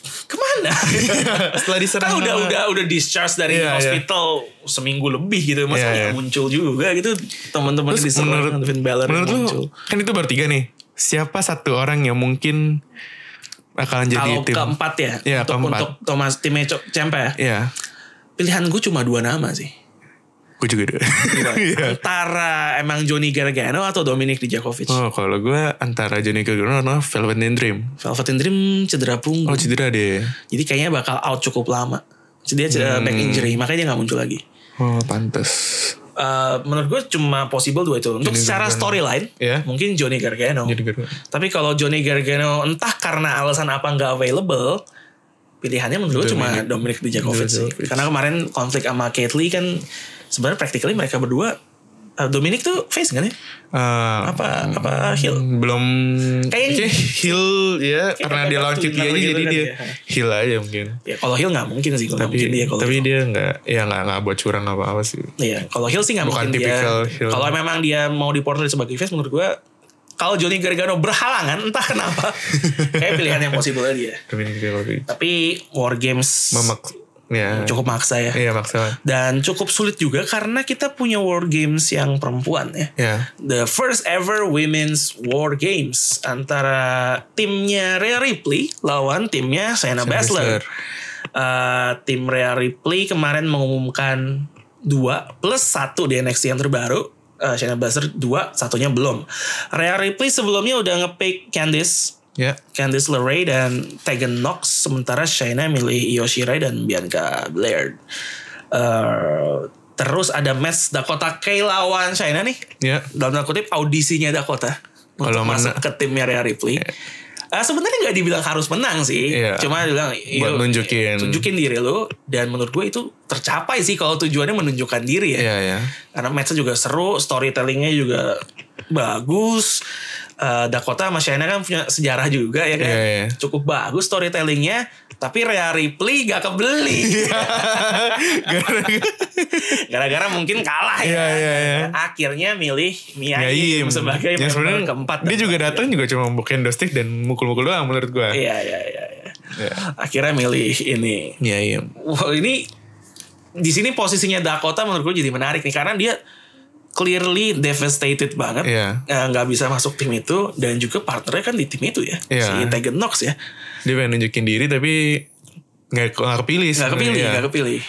ke mana? *laughs* Setelah diserang kan udah sama- udah udah discharge dari Iya, iya. hospital seminggu lebih gitu masa nggak iya. muncul juga gitu teman-teman diserang menurut Finn Balor menurut lu muncul. kan itu bertiga nih. Siapa satu orang yang mungkin akan jadi Kalau tim? keempat ya, Iya, untuk keempat. untuk Thomas timnya Ciampa ya. Iya, Pilihan gue cuma dua nama sih. Gue juga deh. *laughs* Iya. Antara emang Johnny Gargano atau Dominic Dijakovic. Oh, kalau gue antara Johnny Gargano atau Velvet in Dream. Velvet in Dream cedera punggung. Oh cedera deh. Jadi kayaknya bakal out cukup lama. Jadi dia cedera back injury, makanya dia nggak muncul lagi. Oh pantas. Eh, menurut gue cuma possible dua itu. Untuk Johnny secara storyline, Iya. mungkin Johnny Gargano. Johnny Gargano. Tapi kalau Johnny Gargano entah karena alasan apa nggak available, pilihannya menurut gue cuma Dominic Dijakovic sih. Karena kemarin konflik sama Kate Lee kan sebenarnya practically mereka berdua eh, Dominic tuh face kan ya? Eh, Apa apa heel? belum Kayaknya- kayak heel ya Kayak karena dia lawan gitu aja jadi kan dia ya. heel aja mungkin Ya kalau heel nggak mungkin sih kalau tapi mungkin dia kalau tapi dia nggak ya nggak nggak buat curang apa apa sih Iya, kalau heel sih nggak mungkin dia. heel. Kalau memang dia mau diportray sebagai face menurut gue kalau Johnny Gargano berhalangan *laughs* entah kenapa kayak pilihan yang possible dia. Tapi War Games memak ya cukup maksa ya. iya maksa Dan cukup sulit juga karena kita punya War Games yang perempuan ya. ya The first ever women's War Games antara timnya Rhea Ripley lawan timnya Shayna Baszler. Baszler. Eh, tim Rhea Ripley kemarin mengumumkan dua plus satu di NXT yang terbaru. Eh, Shayna Baszler dua, satunya belum. Rhea Ripley sebelumnya udah ngepick Candice ya Candice LeRae dan Tegan Knox sementara Shayna milih Io Shirai dan Bianca Belair. Eh, terus ada match Dakota Kai lawan Shayna nih. ya Dalam tanda kutip audisinya Dakota untuk Kalau masuk menang- ke timnya Rhea Ripley. Eh, sebenarnya nggak dibilang harus menang sih, Iya. cuma dibilang Buat "Yuk, nunjukin." tunjukin diri lu dan menurut gue itu tercapai sih kalau tujuannya menunjukkan diri ya ya ya karena matchnya juga seru, storytellingnya juga bagus. Eh, Dakota sama Shayna kan punya sejarah juga ya kan. Iya, iya. Cukup bagus storytellingnya. Tapi Rhea Ripley gak kebeli. *laughs* Gara-gara mungkin kalah ya. Iya, iya, iya. Akhirnya milih Mia Yim iya, sebagai yang sebenarnya keempat. dia juga datang juga cuma bukan stick dan mukul-mukul doang menurut gua. Iya, iya, iya. iya. Iya. Akhirnya milih ini. Iya iya. Wah ini di sini posisinya Dakota menurut gue jadi menarik nih karena dia clearly devastated banget Iya. Eh, nggak bisa masuk tim itu dan juga partnernya kan di tim itu ya Iya. si Tegan Nox ya Dia pengen nunjukin diri tapi nggak nggak kepilih. nggak kepilih sebenarnya. nggak kepilih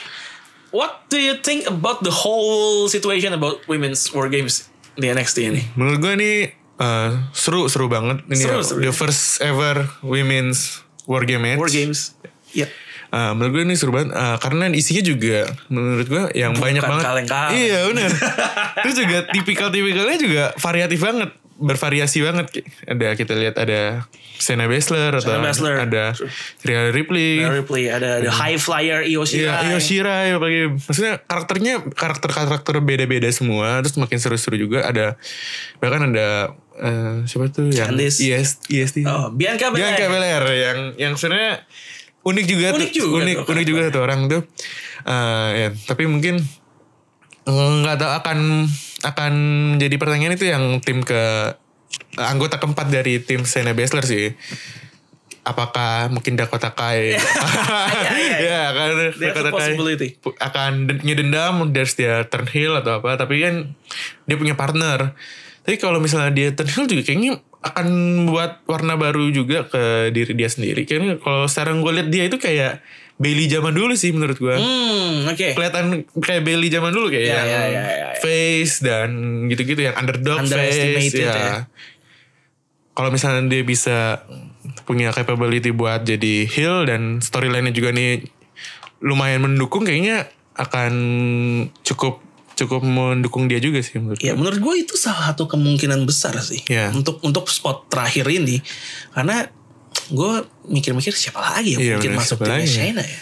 What do you think about the whole situation about women's war games di NXT ini? Menurut gue ini eh, seru seru banget ini Seru, ya, seru. the first ever women's war game match. War games. Iya. Eh, menurut gue ini seru banget eh, karena isinya juga menurut gue yang banyak banget. kaleng-kaleng. Iya benar. *laughs* Terus juga tipikal-tipikalnya juga variatif banget, bervariasi banget. Ada kita lihat ada Shayna Baszler atau Baszler. ada Rhea Ripley. Rhea Ripley ada the high flyer Io Iya, Shirai. Io Shirai apalagi maksudnya karakternya karakter-karakter beda-beda semua terus makin seru-seru juga ada bahkan ada eh, siapa tuh yang Candice. Yes, EST. Oh, Bianca Belair. Bianca Belair yang yang sebenarnya unik juga Unik tuh, juga unik tuh unik juga tuh orang tuh. Eh, ya, tapi mungkin nggak tahu akan akan jadi pertanyaan itu yang tim ke anggota keempat dari tim Shayna Baszler sih. Apakah mungkin Dakota Kai *laughs* iya. *laughs* ya kan There's a Dakota Kai akan den- ngedendam dari dia turn heel atau apa tapi kan dia punya partner tapi kalau misalnya dia turn heel juga kayaknya akan buat warna baru juga ke diri dia sendiri kayaknya kalau sekarang gue lihat dia itu kayak Bailey zaman dulu sih menurut gue Hmm, oke. kelihatan kayak Bailey zaman dulu kayak Ya, yang ya, ya, ya, ya. face dan gitu-gitu yang underdog face ya. ya. Kalau misalnya dia bisa punya capability buat jadi heel dan storyline-nya juga nih lumayan mendukung kayaknya akan cukup cukup mendukung dia juga sih menurut Ya gue. menurut gue itu salah satu kemungkinan besar sih Iya. untuk untuk spot terakhir ini karena gue mikir-mikir siapa lagi yang Iya, mungkin bener, masuk timnya? Shayna ya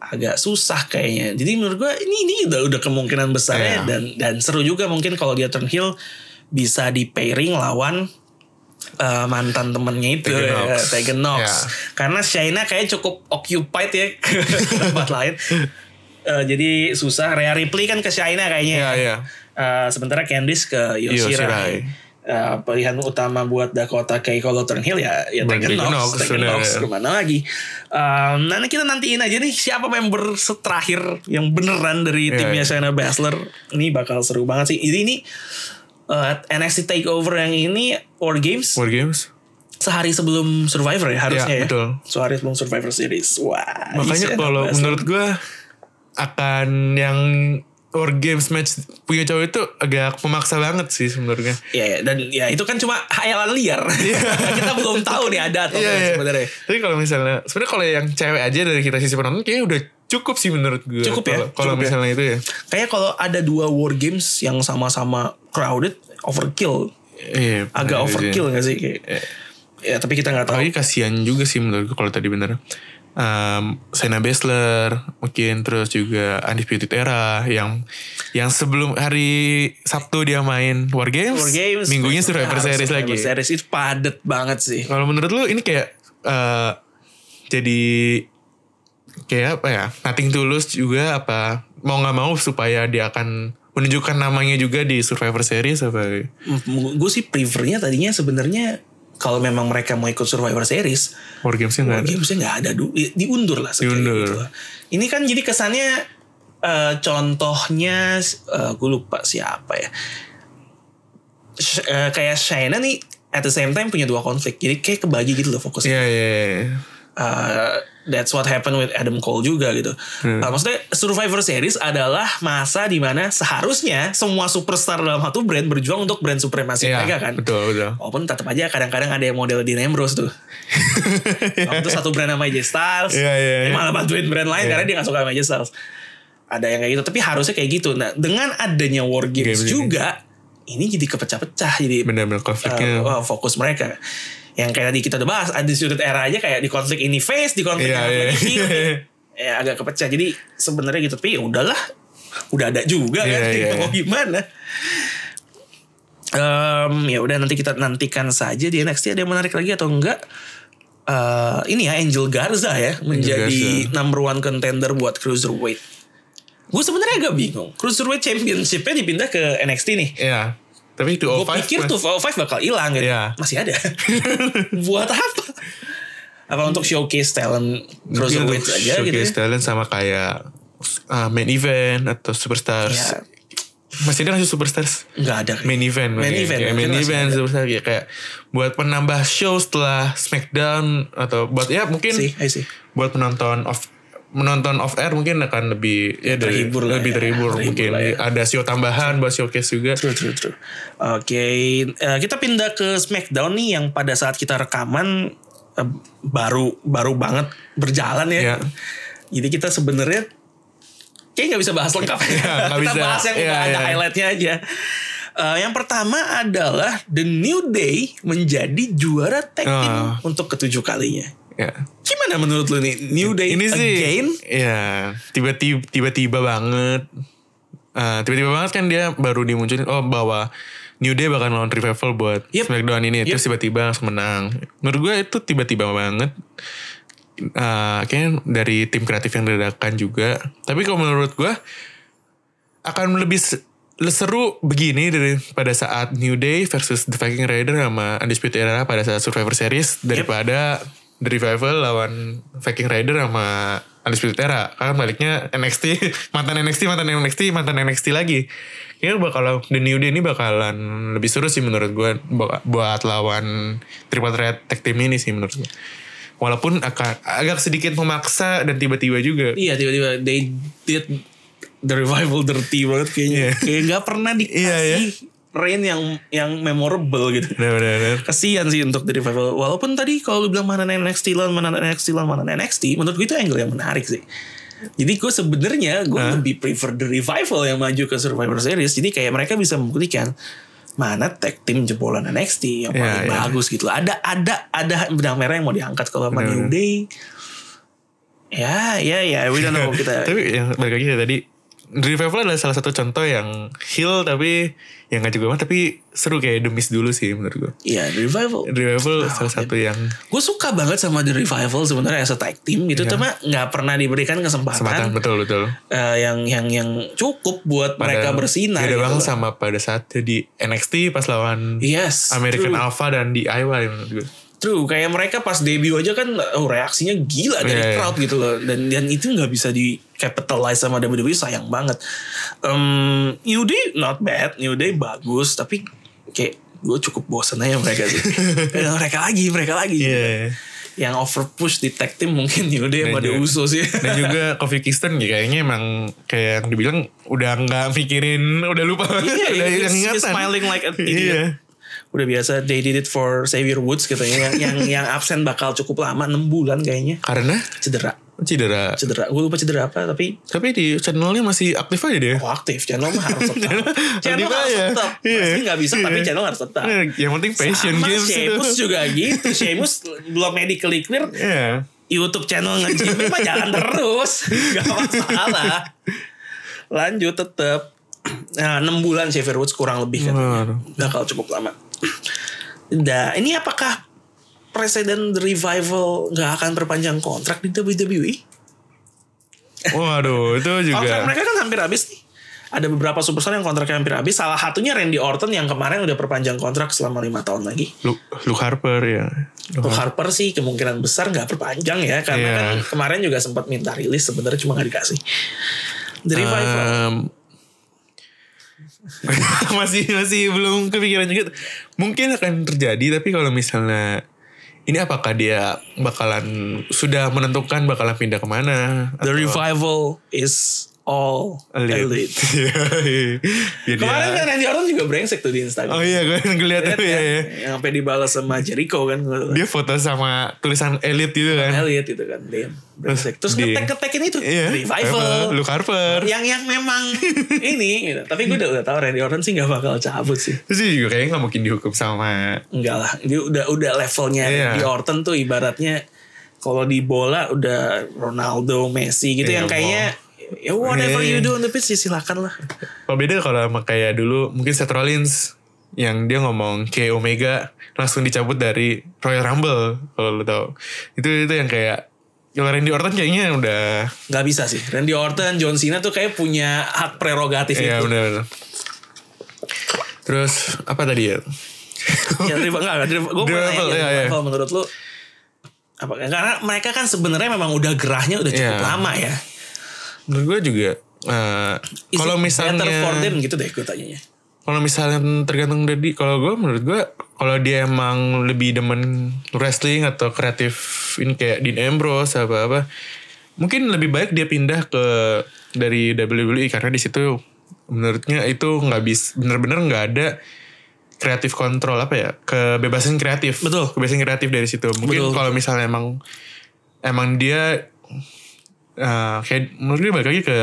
agak susah kayaknya jadi menurut gue ini ini udah udah kemungkinan besarnya Iya. dan dan seru juga mungkin kalau dia turn heel bisa di pairing lawan eh, mantan temennya itu Tegan ya, Nox. Tegan Nox. Iya. karena Shayna kayak cukup occupied ya *laughs* tempat lain Eh, jadi susah Rhea Ripley kan ke Shayna kayaknya Iya, iya. Eh, sementara Candice ke Yoshirai. Shirai. Eh, pilihan utama buat Dakota Kai kalau turn heel ya ya Buat Tegan Tegan Nox, Nox, Tegan bener. Nox ke mana lagi? Eh, nanti kita nantiin aja nih siapa member terakhir yang beneran dari Iya, timnya iya. Shayna Baszler. Ini bakal seru banget sih. Jadi ini eh, NXT Takeover yang ini War Games War Games. sehari sebelum Survivor ya harusnya Iya, ya. betul. Sehari sebelum Survivor Series. Wah. ini Makanya kalau menurut gue akan yang War Games match punya cowok itu agak memaksa banget sih sebenarnya. Iya, ya, dan ya itu kan cuma hayalan liar. *laughs* kita belum tahu nih ada atau enggak iya. sebenarnya. Tapi kalau misalnya sebenarnya kalau yang cewek aja dari kita sisi penonton kayaknya udah cukup sih menurut gue. Cukup ya, Kalau- ya. misalnya itu ya. Kayak kalau ada dua war games yang sama-sama crowded, overkill. Iya. Agak benar overkill sih. gak sih? Kayak, ya tapi kita nggak tahu. Apalagi kasihan juga sih menurut gue kalau tadi bener. Um, Shayna Baszler mungkin terus juga Undisputed Era yang yang sebelum hari Sabtu dia main War Games, War games. minggunya Survivor Series Survivor lagi. Series itu padet banget sih. Kalau menurut lu ini kayak eh, jadi kayak apa ya? Nothing tulus juga apa mau nggak mau supaya dia akan menunjukkan namanya juga di Survivor Series apa? Gue sih prefernya tadinya sebenarnya kalau memang mereka mau ikut Survivor Series, War Games-nya nggak ada. Gamesnya nggak ada du- diundur lah. Diundur. gitu. Ini kan jadi kesannya eh, contohnya gue lupa siapa ya. Sh- eh, kayak Shayna nih at the same time punya dua konflik. Jadi kayak kebagi gitu loh fokusnya. Iya iya. iya. Uh, that's what happened with Adam Cole juga gitu. Hmm. Uh, maksudnya Survivor Series adalah masa di mana seharusnya semua superstar dalam satu brand berjuang untuk brand supremasi Iya, mereka kan. betul betul. Walaupun tetap aja kadang-kadang ada yang model di Ambrose tuh. *laughs* Waktu itu satu brand sama AJ Styles. Iya, dia iya. malah bantuin brand lain Iya. karena dia gak suka sama AJ Styles. Ada yang kayak gitu. Tapi harusnya kayak gitu. Nah dengan adanya War Games Games ini. juga. Ini jadi kepecah-pecah. Jadi Benar-benar konfliknya. uh, fokus mereka. Yang kayak tadi kita udah bahas, Undisputed Era aja kayak di konflik ini face, di konflik iya. lagi heel. ya agak kepecah. Jadi sebenarnya gitu, tapi ya udahlah. Udah ada juga Iya, kan, iya, mau iya. gimana. Em, ya udah nanti kita nantikan saja di NXT ada yang menarik lagi atau enggak. Eh, ini ya Angel Garza ya menjadi number one contender buat cruiserweight. Gue sebenarnya agak bingung. Cruiserweight Championship-nya dipindah ke NXT nih. Iya. Tapi itu Gue pikir tuh 205 bakal hilang gitu. Iya. Masih ada. *laughs* Buat apa? Apa untuk showcase talent untuk aja gitu ya? showcase talent sama kayak uh, main event atau superstars. Ya. Masih ada nggak sih superstars? Nggak ada. Main event, Main kayak- event, kayak main masih event superstar kayak, kayak buat penambah show setelah Smackdown atau buat ya mungkin I see. buat penonton off menonton off air mungkin akan lebih ya dari- Terhibur lah lebih ya. terhibur, Terhibur mungkin lah ya. ada show tambahan buat showcase juga. True, true, true. Oke, eh, kita pindah ke SmackDown nih yang pada saat kita rekaman eh, baru baru banget berjalan ya. Iya. Jadi kita sebenarnya kayak nggak bisa bahas lengkap *laughs* ya. nggak kita bisa. bahas yang udah ada iya. highlightnya aja. Eh, yang pertama adalah The New Day menjadi juara tag team Ah. untuk ketujuh kalinya. Ya. Gimana menurut lu nih New Day Ini sih again? ya tiba-tiba tiba-tiba banget. Ah, tiba-tiba banget kan dia baru dimunculin oh bahwa New Day bakal lawan Revival buat Yep. Smackdown ini Yep. terus tiba-tiba langsung menang. Menurut gue itu tiba-tiba banget. Ah, kayaknya dari tim kreatif yang dadakan juga. Tapi kalau menurut gue akan lebih se- seru begini dari pada saat New Day versus The Viking Rider sama Undisputed Era pada saat Survivor Series daripada The Revival lawan Viking Rider sama Undisputed Era. Kan baliknya NXT, *laughs* mantan NXT, mantan NXT, mantan NXT lagi. Kayaknya bakal The New Day ini bakalan lebih seru sih menurut gue bu- buat lawan Triple Threat Tag Team ini sih menurut gue. Walaupun akan agak sedikit memaksa dan tiba-tiba juga. Iya tiba-tiba they did the revival dirty banget kayaknya. Iya. Kayak nggak pernah dikasih Iya, iya. Reign yang yang memorable gitu. Benar-benar. Kasian sih untuk the revival. Walaupun tadi kalau lu bilang mana NXT lawan mana NXT lawan mana NXT, menurut gue itu angle yang menarik sih. Jadi gue sebenarnya gue lebih prefer the revival yang maju ke Survivor Series. Jadi kayak mereka bisa membuktikan mana tag team jebolan NXT yang Iya, paling iya. bagus gitu. Ada ada ada benang merah yang mau diangkat kalau sama New Day. Ya, ya, ya, we don't know *laughs* kita. tapi yang balik lagi ya tadi Revival adalah salah satu contoh yang heel tapi yang gak juga banget tapi seru kayak The Miz dulu sih menurut gue. Iya, The Revival. The Revival salah satu yang Gue suka banget sama The Revival sebenarnya as a tag team gitu, cuma nggak pernah diberikan kesempatan, kesempatan betul betul. eh, yang yang yang cukup buat mereka bersinar. Beda gitu banget sama pada saat di NXT pas lawan Yes, American true, Alpha dan di Iowa ya menurut gue. True. Kayak mereka pas debut aja kan, oh reaksinya gila dari Iya, iya. crowd gitu loh, dan dan itu nggak bisa di capitalize sama WWE sayang banget. Um, New Day not bad, New Day bagus, tapi kayak gue cukup bosen aja mereka sih. Eh, *laughs* mereka lagi, mereka lagi. Iya. Yang over push di tag team mungkin New Day Dan sama The juga- Usos ya. Dan juga Kofi Kingston ya kayaknya emang kayak yang dibilang udah nggak mikirin udah lupa Iya, *laughs* udah he's- hilang he's ingatan. smiling like an idiot. Iya. Udah biasa they did it for Xavier Woods katanya yang yang yang absen bakal cukup lama 6 bulan kayaknya. Karena Cedera. cedera. Cedera. Gue lupa cedera apa tapi Tapi di channelnya masih aktif aja dia. oh aktif channel mah harus tetap. channel harus tetap. Iya. Pasti nggak bisa tapi Iya. channel harus tetap. Nah, yang penting passion Sama games Sheamus juga gitu. Sheamus belum medically clear. Iya. YouTube channel nge-gym mah jalan terus. Gak masalah. Lanjut tetap. Nah, 6 bulan Xavier Woods kurang lebih kan. Bakal cukup lama. *clears throat* Nah, ini apakah presiden The Revival nggak akan perpanjang kontrak di WWE? Waduh, itu *laughs* Kontrak juga. mereka kan hampir habis nih. Ada beberapa superstar yang kontraknya hampir habis. Salah satunya Randy Orton yang kemarin udah perpanjang kontrak selama lima tahun lagi. Luke, Luke Harper ya. Luke Harper sih kemungkinan besar nggak perpanjang ya karena Iya. kan kemarin juga sempat minta rilis sebenarnya cuma nggak dikasih. The Revival. Em, *laughs* masih masih belum kepikiran juga. Mungkin akan terjadi tapi kalau misalnya ini apakah dia bakalan sudah menentukan bakalan pindah ke mana? The Revival is all elite. *laughs* Jadi Kemarin ya- kan Randy Orton juga brengsek tuh di Instagram. Oh iya gue ngeliat tuh ya, ya. Yang sampai dibalas sama Jericho kan. Dia foto sama tulisan elite gitu kan. Elliot itu kan. Dia brengsek. Terus Di- ngetek-ngetekin itu. Iya. Revival. Luke Harper. Yang yang memang *laughs* ini gitu. Tapi gue udah, udah tahu Randy Orton sih gak bakal cabut sih. Terus dia juga kayaknya gak mungkin dihukum sama Enggak lah. Dia udah udah levelnya Iya. Randy Orton tuh ibaratnya kalau di bola udah Ronaldo, Messi gitu Iya, yang kayaknya ya whatever Iya. you do on the pitch ya silakan lah. Kalau beda kalau sama kayak dulu mungkin Seth Rollins yang dia ngomong K Omega langsung dicabut dari Royal Rumble kalau lo tau itu itu yang kayak kalau Randy Orton kayaknya udah nggak bisa sih Randy Orton John Cena tuh kayak punya hak prerogatif Iya itu benar. Terus apa tadi ya? ya rival enggak gue mau nanya iya, iya. rival menurut lu apa karena mereka kan sebenarnya memang udah gerahnya udah cukup Iya. lama ya Menurut gue juga Is kalau misalnya better for them gitu deh gue tanyanya kalau misalnya tergantung dari kalau gue menurut gue kalau dia emang lebih demen wrestling atau kreatif ini kayak Dean Ambrose apa apa mungkin lebih baik dia pindah ke dari WWE karena di situ menurutnya itu nggak bisa bener-bener nggak ada kreatif kontrol apa ya kebebasan kreatif. Betul. kebebasan kreatif dari situ. Mungkin kalau misalnya emang emang dia eh, kayak menurut gue balik lagi ke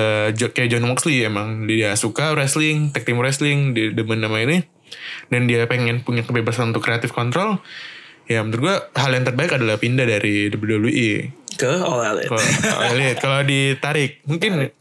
kayak John Moxley emang. Dia suka wrestling tag team wrestling dia demen nama ini. Dan dia pengen punya kebebasan untuk kreatif kontrol ya menurut gue hal yang terbaik adalah pindah dari WWE ke All Elite. Kalau kalau lihat kalau ditarik mungkin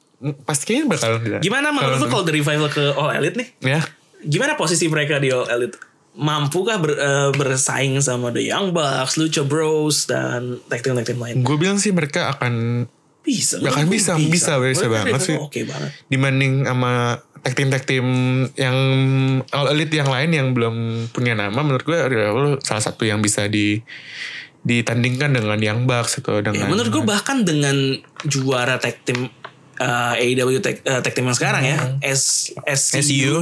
pasti kayaknya bakal gimana menurut lu kalau dari revival ke All Elite nih? Ya. Gimana posisi mereka di All Elite? Mampukah ber- eh, bersaing sama The Young Bucks, Lucha Bros dan tag team tag team lain? gue bilang sih mereka akan Bisa. Ya kan bisa, bisa, bisa Mereka banget sih. Oke banget. dibanding sama tag team tag team yang all elite yang lain yang belum punya nama menurut gue Revival salah satu yang bisa di ditandingkan dengan Young Bucks atau Ya, dengan menurut gue bahkan dengan juara tag team uh, AEW tag, uh, tag team yang sekarang ya, S SCU SCU.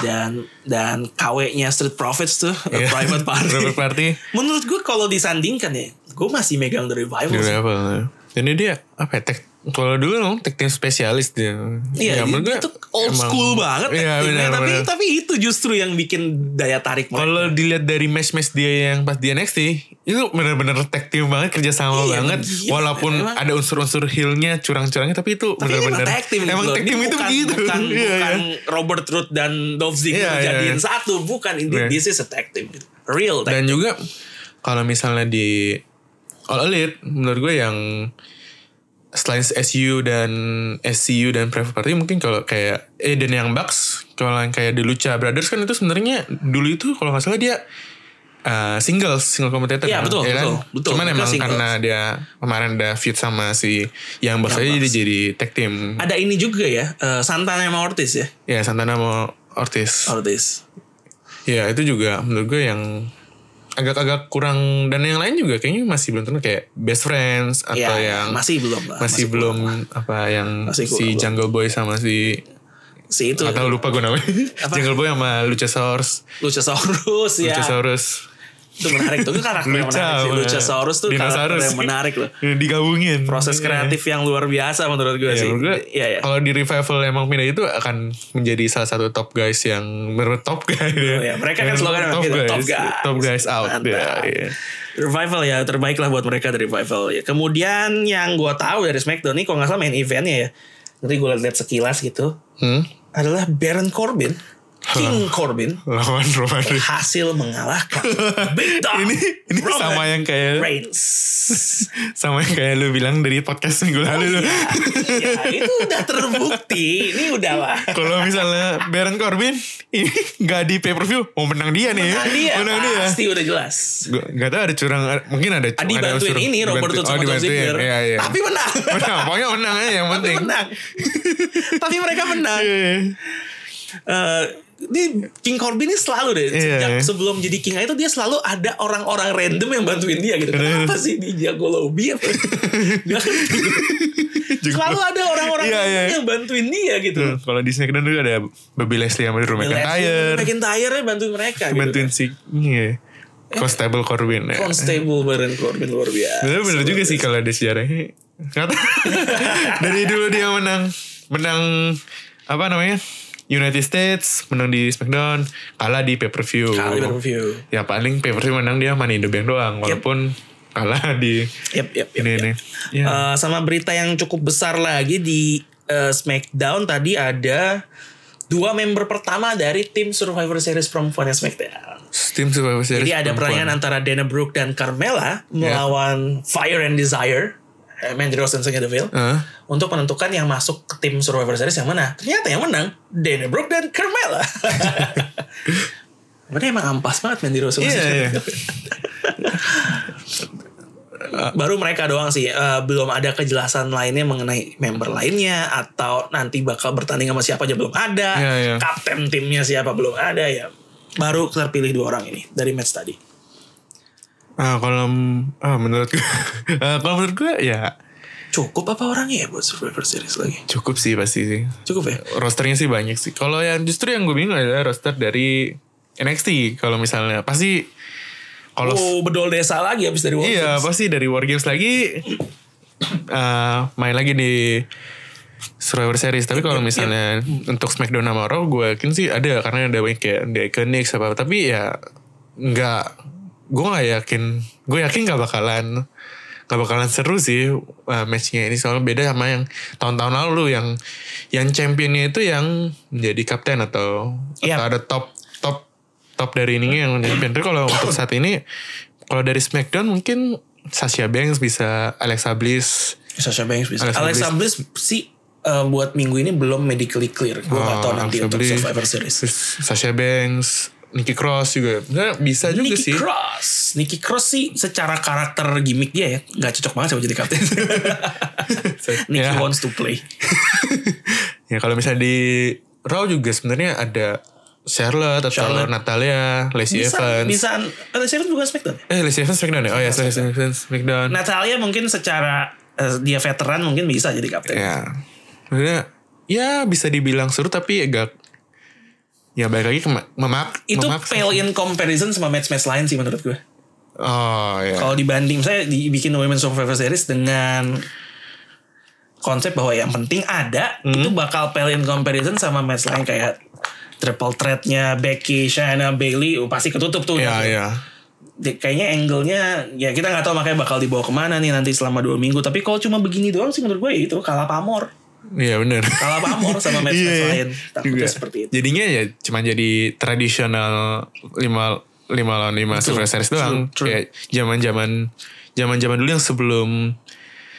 dan dan KW-nya Street Profits tuh Iya. *laughs* Private Party. *laughs* Private Party. Menurut gue kalau disandingkan ya, gue masih megang The Revival. sih. Revival jadi dia apa ya tag kalau dulu dong tag team spesialis dia Iya, Ya, gue itu old emang- school banget iya benar tapi benar. tapi itu justru yang bikin daya tarik mereka. Kalau dilihat dari match-match dia yang pas di NXT itu bener-bener tag team banget kerja sama Iya, banget gila. walaupun Emang- ada unsur-unsur heel-nya curang-curangnya tapi itu bener-bener tag team emang tag team itu bukan, begitu Bukan, *laughs* Iya, bukan iya. Robert Root dan Dolph Ziggler Iya, iya, jadiin iya. satu. Bukan. Ini Iya. this is a tag team. Real tag dan juga kalau misalnya di All Elite menurut gue yang selain SU dan SCU dan Private Party mungkin kalau kayak eh dan yang Bucks kalau yang kayak The Lucha Brothers kan itu sebenarnya dulu itu kalau nggak salah dia uh, singles single competitor Iya, kan, betul, ya kan? betul, betul. cuman Mereka emang singles. karena dia kemarin ada feud sama si yang Bucks aja dia Bucks. jadi tag team Ada ini juga ya, eh, Santana sama Ortiz ya. ya Santana mau Ortiz Ortiz. Ya itu juga menurut gue yang agak-agak kurang dan yang lain juga kayaknya masih belum tentu kayak best friends atau Ya, yang masih belum lah. masih, belum lah. apa yang Masih si belum. Jungle Boy sama si Si itu. atau lupa gue namanya Jungle Boy sama Luchasaurus Luchasaurus ya. Luchasaurus Itu menarik tuh. Itu karakter yang menarik sih. Luchasaurus tuh karakter yang menarik loh. digabungin Proses kreatif yang luar biasa menurut gue Ya, sih. gue Iya, iya. kalau di revival emang pindah itu akan menjadi salah satu top guys yang menurut top guy Oh, ya. Mereka kan slogan top gitu, guys, top guys. top guys out ya, iya. Revival ya terbaik lah buat mereka dari Revival ya. Kemudian yang gue tahu dari SmackDown nih kalau nggak salah main eventnya ya. Nanti gue lihat sekilas gitu. Hmm? Adalah Baron Corbin, King Corbin lawan Roman Reigns. berhasil mengalahkan *laughs* Big Dog ini ini Roman sama yang kayak Reigns. *laughs* sama yang kayak lu bilang dari podcast minggu lalu lu. ya, itu udah terbukti. Ini udah lah. Kalau misalnya Baron Corbin ini nggak di pay per view, mau menang dia nih. Menang dia, Menang dia. pasti udah jelas. Gua nggak tahu ada curang, mungkin ada. Adi ada bantuin unsur- ini Robert Roode sama oh, dibantuin. Ziggler. Iya, iya. Tapi menang. *laughs* menang, pokoknya menang aja yang Tapi penting. menang. Tapi mereka menang. Iya. Ini King Corbin ini selalu deh Iya. sejak sebelum jadi king itu dia selalu ada orang-orang random yang bantuin dia gitu. Kenapa sih dia jago lobby apa? Gak ngerti. selalu ada orang-orang Iya, iya. yang bantuin dia gitu. Tuh, Kalau di Smackdown dulu ada Bobby Leslie sama Drew McIntyre. McIntyre bantuin mereka gitu. Bantuin si iya. Constable Corbin ya. Constable Baron Corbin luar biasa. Bener, bener juga sih kalau ada sejarahnya. Kata *laughs* dari dulu dia menang menang apa namanya United States menang di SmackDown kalah di pay per view. Kali review. Ya paling pay per view menang dia Money in the Bank doang walaupun kalah di Yep, yep, yep, ini yep. ini. Ya. Eh, sama berita yang cukup besar lagi di eh, SmackDown tadi ada dua member pertama dari tim Survivor Series perempuan SmackDown. Tim Survivor Series. Jadi ada perempuan. perayaan antara Dana Brooke dan Carmella melawan Fire and Desire, Mandy Rose dan Sonya Deville, Hah? untuk menentukan yang masuk ke tim Survivor Series yang mana. Ternyata yang menang Dana Brooke dan Carmella. *laughs* Berarti emang ampas banget Mandy Rose. Iya, iya. Baru mereka doang sih. Eh, belum ada kejelasan lainnya mengenai member lainnya atau nanti bakal bertanding sama siapa aja belum ada. Iya, iya. Kapten timnya siapa belum ada ya. Baru terpilih dua orang ini dari match tadi. Ah, kalau ah, menurut gue, *laughs* ah, kalau menurut gue ya Cukup apa orangnya ya buat Survivor Series lagi? cukup sih pasti sih. Cukup ya? Rosternya sih banyak sih. Kalau yang justru yang gue bingung adalah roster dari NXT. Kalau misalnya pasti kalau Oh, bedol desa lagi habis dari War iya Games. pasti dari War Games lagi eh, main lagi di Survivor Series. Tapi kalau misalnya untuk SmackDown sama Raw, gue yakin sih ada karena ada banyak kayak The Iconics apa. Tapi ya nggak, gue nggak yakin. Gue yakin nggak bakalan nggak bakalan seru sih uh, matchnya ini soalnya beda sama yang tahun-tahun lalu yang yang championnya itu yang menjadi kapten atau Iya. atau ada top top top dari ini yang champion. Tapi kalau untuk saat ini kalau dari SmackDown mungkin Sasha Banks bisa Alexa Bliss Sasha Banks bisa. Alexa Alexa, Bliss sih eh, buat minggu ini belum medically clear. Gue Oh, gak tau nanti Alexa untuk Bliss. Survivor Series. Sasha Banks Nikki Cross juga Sebenarnya bisa juga Nikki sih Cross. Nikki Cross sih secara karakter gimmick dia ya nggak cocok banget sama jadi kapten. *laughs* Nikki Ya. wants to play. *laughs* ya kalau misalnya di Raw juga sebenarnya ada Charlotte atau Charlotte. Natalia Lacey Bisa, Evans bisa. Ada siapa bukan SmackDown? ya? eh Lacey Evans Smackdown ya oh ya Lacey Evans Smackdown Natalia mungkin secara eh, dia veteran mungkin bisa jadi kapten. ya maksudnya ya bisa dibilang seru tapi agak ya balik lagi ke ma- memak Itu memaksa. pale in comparison sama match-match lain sih menurut gue. oh ya Kalau dibanding saya dibikin Women's Survivor Series dengan konsep bahwa yang penting ada Hmm. itu bakal pale in comparison sama match lain kayak triple threat-nya Becky, Shayna, Bailey oh, pasti ketutup tuh. ya ya Di- Kayaknya angle-nya ya kita nggak tahu makanya bakal dibawa ke mana nih nanti selama dua minggu. Tapi kalau cuma begini doang sih menurut gue ya itu kalah pamor. Iya bener Kalah pamor sama match-match Iya, lain. Takutnya juga. seperti itu. Jadinya ya cuma jadi tradisional lima lima lawan lima Survivor Series doang. true, true. Kayak zaman zaman zaman zaman dulu yang sebelum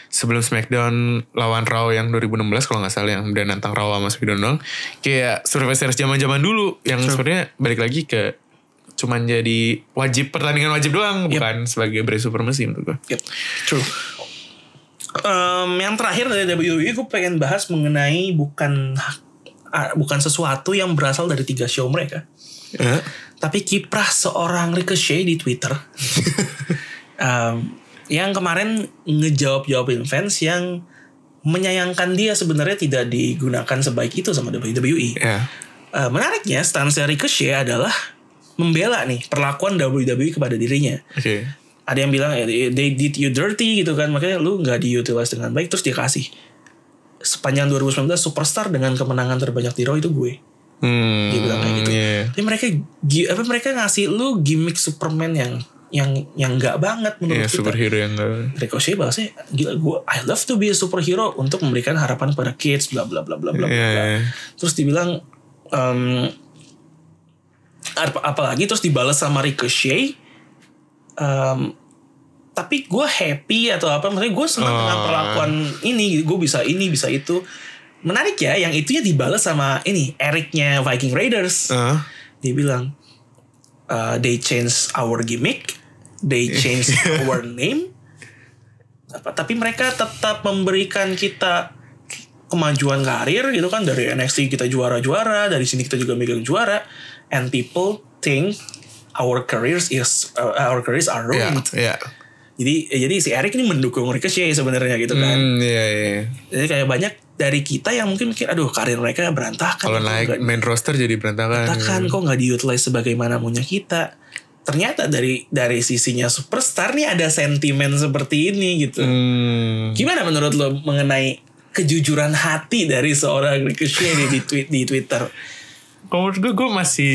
sebelum SmackDown lawan Raw yang 2016 kalau nggak salah yang udah nantang Raw sama SmackDown. Kayak Survivor Series zaman zaman dulu yang sebenarnya balik lagi ke cuman jadi wajib pertandingan wajib doang bukan sebagai brand super mesin menurut gue. Yep, true. Em, yang terakhir dari WWE gue pengen bahas mengenai bukan bukan sesuatu yang berasal dari tiga show mereka, Eh, tapi kiprah seorang Ricochet di Twitter *laughs* Em, yang kemarin ngejawab-jawabin fans yang menyayangkan dia sebenarnya tidak digunakan sebaik itu sama WWE. ya. Eh, menariknya stance Ricochet adalah membela nih perlakuan WWE kepada dirinya Oke. Ada yang bilang eh, they did you dirty gitu kan makanya lu nggak diutilize dengan baik terus dia kasih sepanjang 2019 superstar dengan kemenangan terbanyak di Raw itu gue Hmm. dia bilang kayak gitu iya. tapi mereka apa mereka ngasih lu gimmick Superman yang yang yang nggak banget menurut Iya, kita superhero yang nggak- Ricochet bahasanya gila gue I love to be a superhero untuk memberikan harapan pada kids bla bla bla bla bla bla Iya, bla. iya. terus dibilang ap- apalagi terus dibalas sama Ricochet em, tapi gue happy atau apa maksudnya gue senang dengan Oh. perlakuan ini gue bisa ini bisa itu menarik ya yang itunya dibalas sama ini Ericnya Viking Raiders Ah. dia bilang uh, they change our gimmick they *laughs* change our name apa tapi mereka tetap memberikan kita kemajuan karir gitu kan dari NXT kita juara-juara dari sini kita juga megang juara and people think our careers is uh, our careers are ruined iya. jadi eh, jadi si Eric ini mendukung Ricochet sebenarnya gitu kan Hmm, iya, iya. jadi kayak banyak dari kita yang mungkin mikir aduh karir mereka berantakan Kalau Kok naik nggak- main roster jadi berantakan. katakan kok nggak diutilize sebagaimana maunya kita ternyata dari dari sisinya superstar nih ada sentimen seperti ini gitu Hmm. gimana menurut lo mengenai kejujuran hati dari seorang Ricochet di, di, tweet, di Twitter Kalau menurut gue, gue masih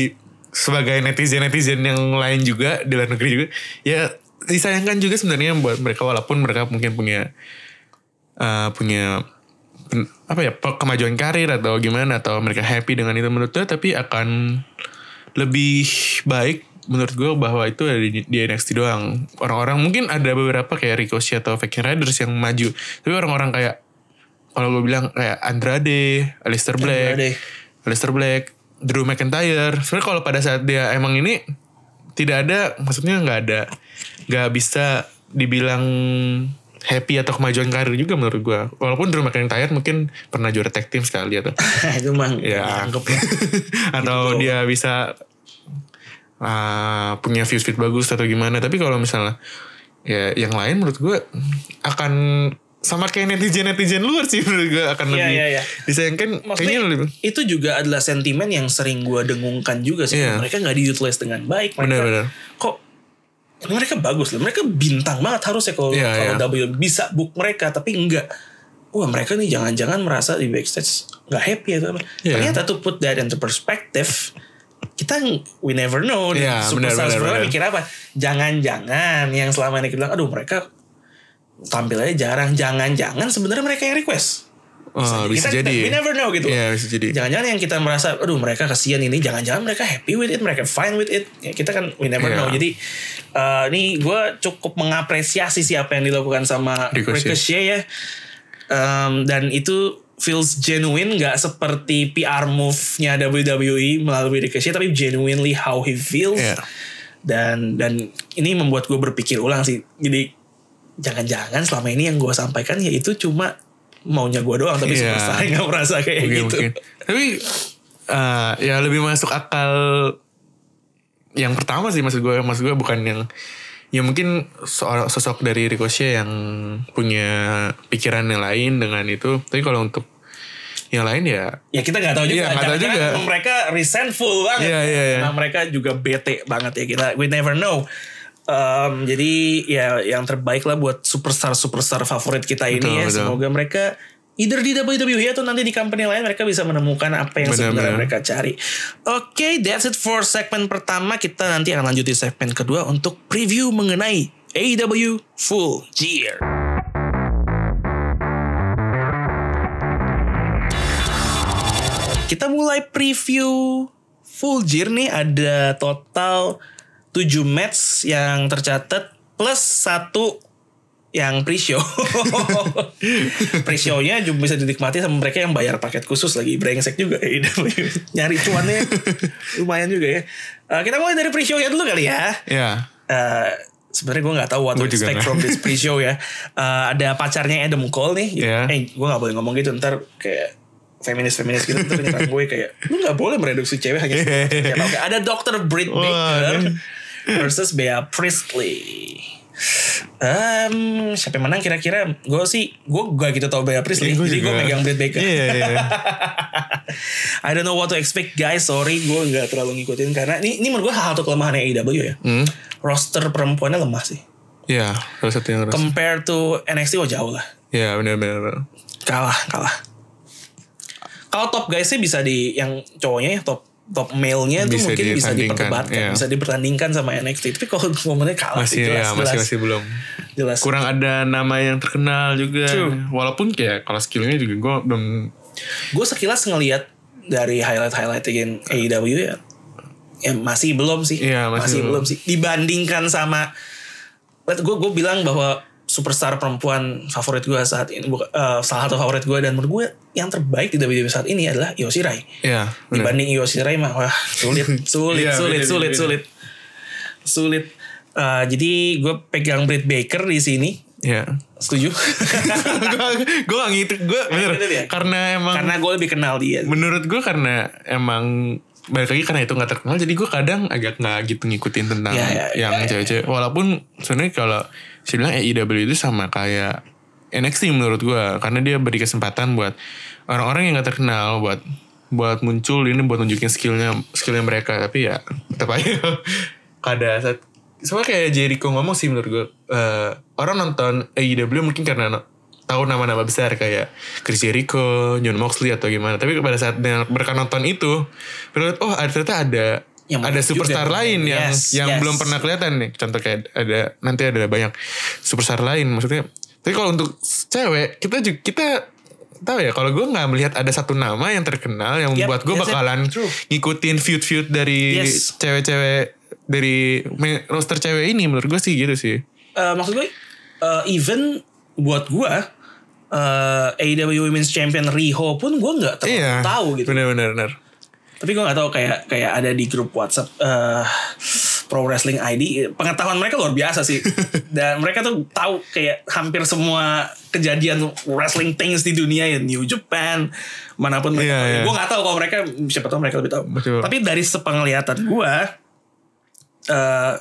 sebagai netizen-netizen yang lain juga di luar negeri juga, ya disayangkan juga sebenarnya buat mereka walaupun mereka mungkin punya eh, punya pen- apa ya kemajuan karir atau gimana atau mereka happy dengan itu menurut gue tapi akan lebih baik menurut gue bahwa itu ada di, di NXT doang orang-orang mungkin ada beberapa kayak Ricochet atau Viking Raiders yang maju tapi orang-orang kayak kalau gue bilang kayak Andrade, Aleister Black, Andrade. Aleister Black Drew McIntyre. Sebenarnya kalau pada saat dia emang ini tidak ada, maksudnya nggak ada, nggak bisa dibilang happy atau kemajuan karir juga menurut gue. Walaupun Drew McIntyre mungkin pernah juara tag team sekali atau *laughs* itu mah ya anggap ya. *laughs* atau Gitu. dia bisa uh, punya views feed bagus atau gimana. Tapi kalau misalnya ya yang lain menurut gue akan sama kayak netizen netizen luar sih menurut gue akan Iya, lebih iya, iya. disayangkan Maksudnya kayaknya lebih itu juga adalah sentimen yang sering gue dengungkan juga sih. Iya. Mereka nggak diutilize dengan baik. Mereka Benar-benar. kok ini mereka bagus loh. Mereka bintang banget harusnya kalau Iya, kalau iya. W bisa book mereka tapi enggak. Wah mereka nih jangan-jangan merasa di backstage nggak happy atau apa. Iya. Ternyata to put that into perspective kita we never know nih, Iya, superstar benar. mikir apa jangan-jangan yang selama ini kita bilang aduh mereka tampilnya jarang jangan-jangan sebenarnya mereka yang request oh, bisa kita, jadi we never know gitu Iya bisa jadi Jangan-jangan yang kita merasa, aduh mereka kasihan ini, jangan-jangan mereka happy with it, mereka fine with it. Ya, kita kan we never Iya. know. Jadi eh, ini gue cukup mengapresiasi siapa yang dilakukan sama Ricochet. Ricochet, ya. Em, dan itu feels genuine, nggak seperti PR move-nya WWE melalui Ricochet, tapi genuinely how he feels. Iya. Dan dan ini membuat gue berpikir ulang sih. Jadi jangan-jangan selama ini yang gue sampaikan ya itu cuma maunya gue doang, tapi Iya. superstar nggak merasa kayak mungkin, gitu. mungkin. Tapi uh, ya lebih masuk akal yang pertama sih maksud gue maksud gue bukan yang ya mungkin soal sosok dari Ricochet yang punya pikiran yang lain dengan itu. Tapi kalau untuk yang lain ya Ya kita nggak tahu juga. Iya, nggak tahu juga. Mereka resentful banget. Iya, iya, iya. Karena mereka juga bete banget ya kita. We never know. Um, jadi ya yang terbaik lah buat superstar superstar favorit kita ini Betul, ya. betul. Semoga mereka either di WWE atau nanti di company lain mereka bisa menemukan apa yang Benar, sebenarnya benar. mereka cari. Oke, that's it for segmen pertama. Kita nanti akan lanjut di segmen kedua untuk preview mengenai AEW Full Gear. Kita mulai preview Full Gear nih ada total 7 match yang tercatat plus satu yang pre-show. *laughs* pre-show-nya juga bisa dinikmati sama mereka yang bayar paket khusus lagi. Brengsek juga ya. *laughs* Nyari cuannya lumayan juga ya. Eh, kita mulai dari pre-show-nya dulu kali ya. ya Eh, sebenarnya gue nggak tahu what to expect from this *laughs* pre-show ya. Eh, ada pacarnya Adam Cole nih. Iya. Eh, gue nggak boleh ngomong gitu ntar kayak feminis feminis gitu ntar nyerang gue kayak lu nggak boleh mereduksi cewek hanya oke, ada Dr. Britt Baker ini. Versus Bea Priestley. Em, siapa yang menang kira-kira? Gue sih, gue gak gitu tau Bea Priestley. Gua jadi gue megang Britt Baker. Iya, iya. *laughs* I don't know what to expect guys. Sorry, gue nggak terlalu ngikutin karena ini ini menurut gue hal satu kelemahan AEW ya. Hmm. Roster perempuannya lemah sih. Iya, salah satu yang. Compare to NXT oh jauh lah. Iya, benar-benar. Kalah, kalah. Kalau top guysnya bisa di yang cowoknya ya top top male-nya Bisa mungkin bisa diperdebatkan, iya. bisa dipertandingkan sama NXT. Tapi kalau *laughs* momennya kalah sih Masih jelas, ya, masih jelas, masih belum. jelas. Kurang ada nama yang terkenal juga. True. Walaupun kayak kalau skillnya juga gue belum Gue sekilas ngelihat dari highlight-highlight again AEW ya, ya masih belum sih. Iya, masih belum belum. sih. Dibandingkan sama, gue gue bilang bahwa superstar perempuan favorit gue saat ini, eh, salah satu favorit gue dan menurut gue yang terbaik di WWE saat ini adalah Io Shirai. Iya, benar. Dibanding Io Shirai mah wah sulit, *laughs* sulit, Iya, sulit, beda, sulit, beda. sulit, sulit. Eh, jadi gue pegang Britt Baker di sini. Iya. Setuju? gue gak gitu gue bener Bener ya? karena emang Karena gue lebih kenal dia. menurut gue karena emang balik lagi karena itu nggak terkenal jadi gue kadang agak nggak gitu ngikutin tentang Ya, ya, yang ya, ya. cewek-cewek walaupun sebenarnya kalau saya bilang AEW itu sama kayak NXT menurut gue karena dia beri kesempatan buat orang-orang yang nggak terkenal buat buat muncul ini buat nunjukin skillnya skillnya mereka tapi ya tetap aja *laughs* kada saat sama kayak Jericho ngomong sih menurut gue eh, orang nonton AEW mungkin karena no- tahu nama-nama besar kayak Chris Jericho, John Moxley atau gimana. Tapi pada saat mereka nonton itu, mereka oh ternyata ada Yang ada superstar juga. lain yang Yes, yang yes. belum pernah kelihatan nih. Contoh kayak ada nanti ada banyak superstar lain maksudnya. Tapi kalau untuk cewek kita juga kita tahu ya kalau gue nggak melihat ada satu nama yang terkenal yang Yep, membuat gue it. bakalan ngikutin feud-feud dari Yes. cewek-cewek dari roster cewek ini menurut gue sih gitu sih. Eh, maksud gue eh, even buat gue eh AEW Women's Champion Riho pun gue nggak terlalu Iya. tahu gitu. Bener-bener. bener. Tapi gue gak tahu kayak kayak ada di grup WhatsApp eh Pro Wrestling ID pengetahuan mereka luar biasa sih *laughs* dan mereka tuh tahu kayak hampir semua kejadian wrestling things di dunia ya New Japan mana pun mereka. Iya, iya. Gue nggak tahu kalau mereka siapa tahu mereka lebih tahu. Betul. Tapi dari sepenglihatan gue eh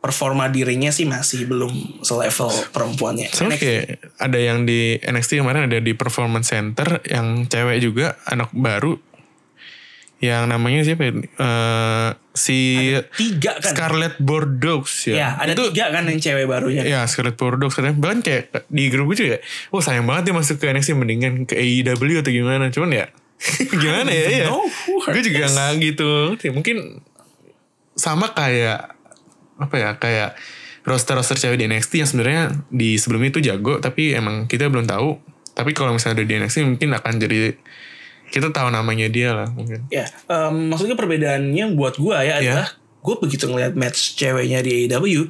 performa dirinya sih masih belum selevel perempuannya. Soalnya kayak ada yang di NXT kemarin ada di Performance Center yang cewek juga anak baru yang namanya siapa ya? Eh, si tiga kan? Scarlett Bordeaux ya. Ya, ada itu, tiga kan yang cewek barunya. Ya Scarlett Bordeaux katanya bahkan kayak di grup gue juga oh sayang banget dia masuk ke NXT mendingan ke AEW atau gimana cuman ya *laughs* gimana ya ya gue juga nggak gitu mungkin sama kayak apa ya kayak roster-roster cewek di NXT yang sebenarnya di sebelumnya itu jago tapi emang kita belum tahu tapi kalau misalnya ada di NXT mungkin akan jadi kita tahu namanya dia lah mungkin Ya, em, maksudnya perbedaannya buat gue ya adalah gue begitu ngeliat match ceweknya di AEW,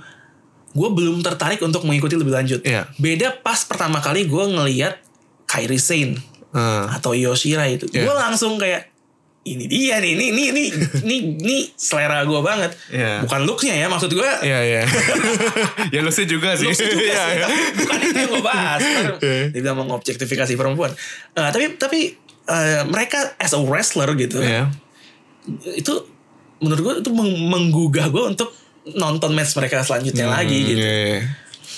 gue belum tertarik untuk mengikuti lebih lanjut. Iya. Beda pas pertama kali gue ngeliat Kairi Sane Eh, atau Yoshira itu, Iya. gue langsung kayak ini dia nih, ini ini ini ini, *laughs* ini selera gue banget. Iya. Bukan looksnya ya, maksud gue. Iya iya. ya *laughs* *laughs* lu sih juga sih. Looks juga Iya, sih, tapi bukan itu yang gue bahas. Ntar Iya. Dibilang mengobjektifikasi perempuan. Eh, tapi tapi eh, mereka as a wrestler gitu, Iya. itu menurut gue itu meng- menggugah gue untuk nonton match mereka selanjutnya lagi Hmm, gitu. iya, iya.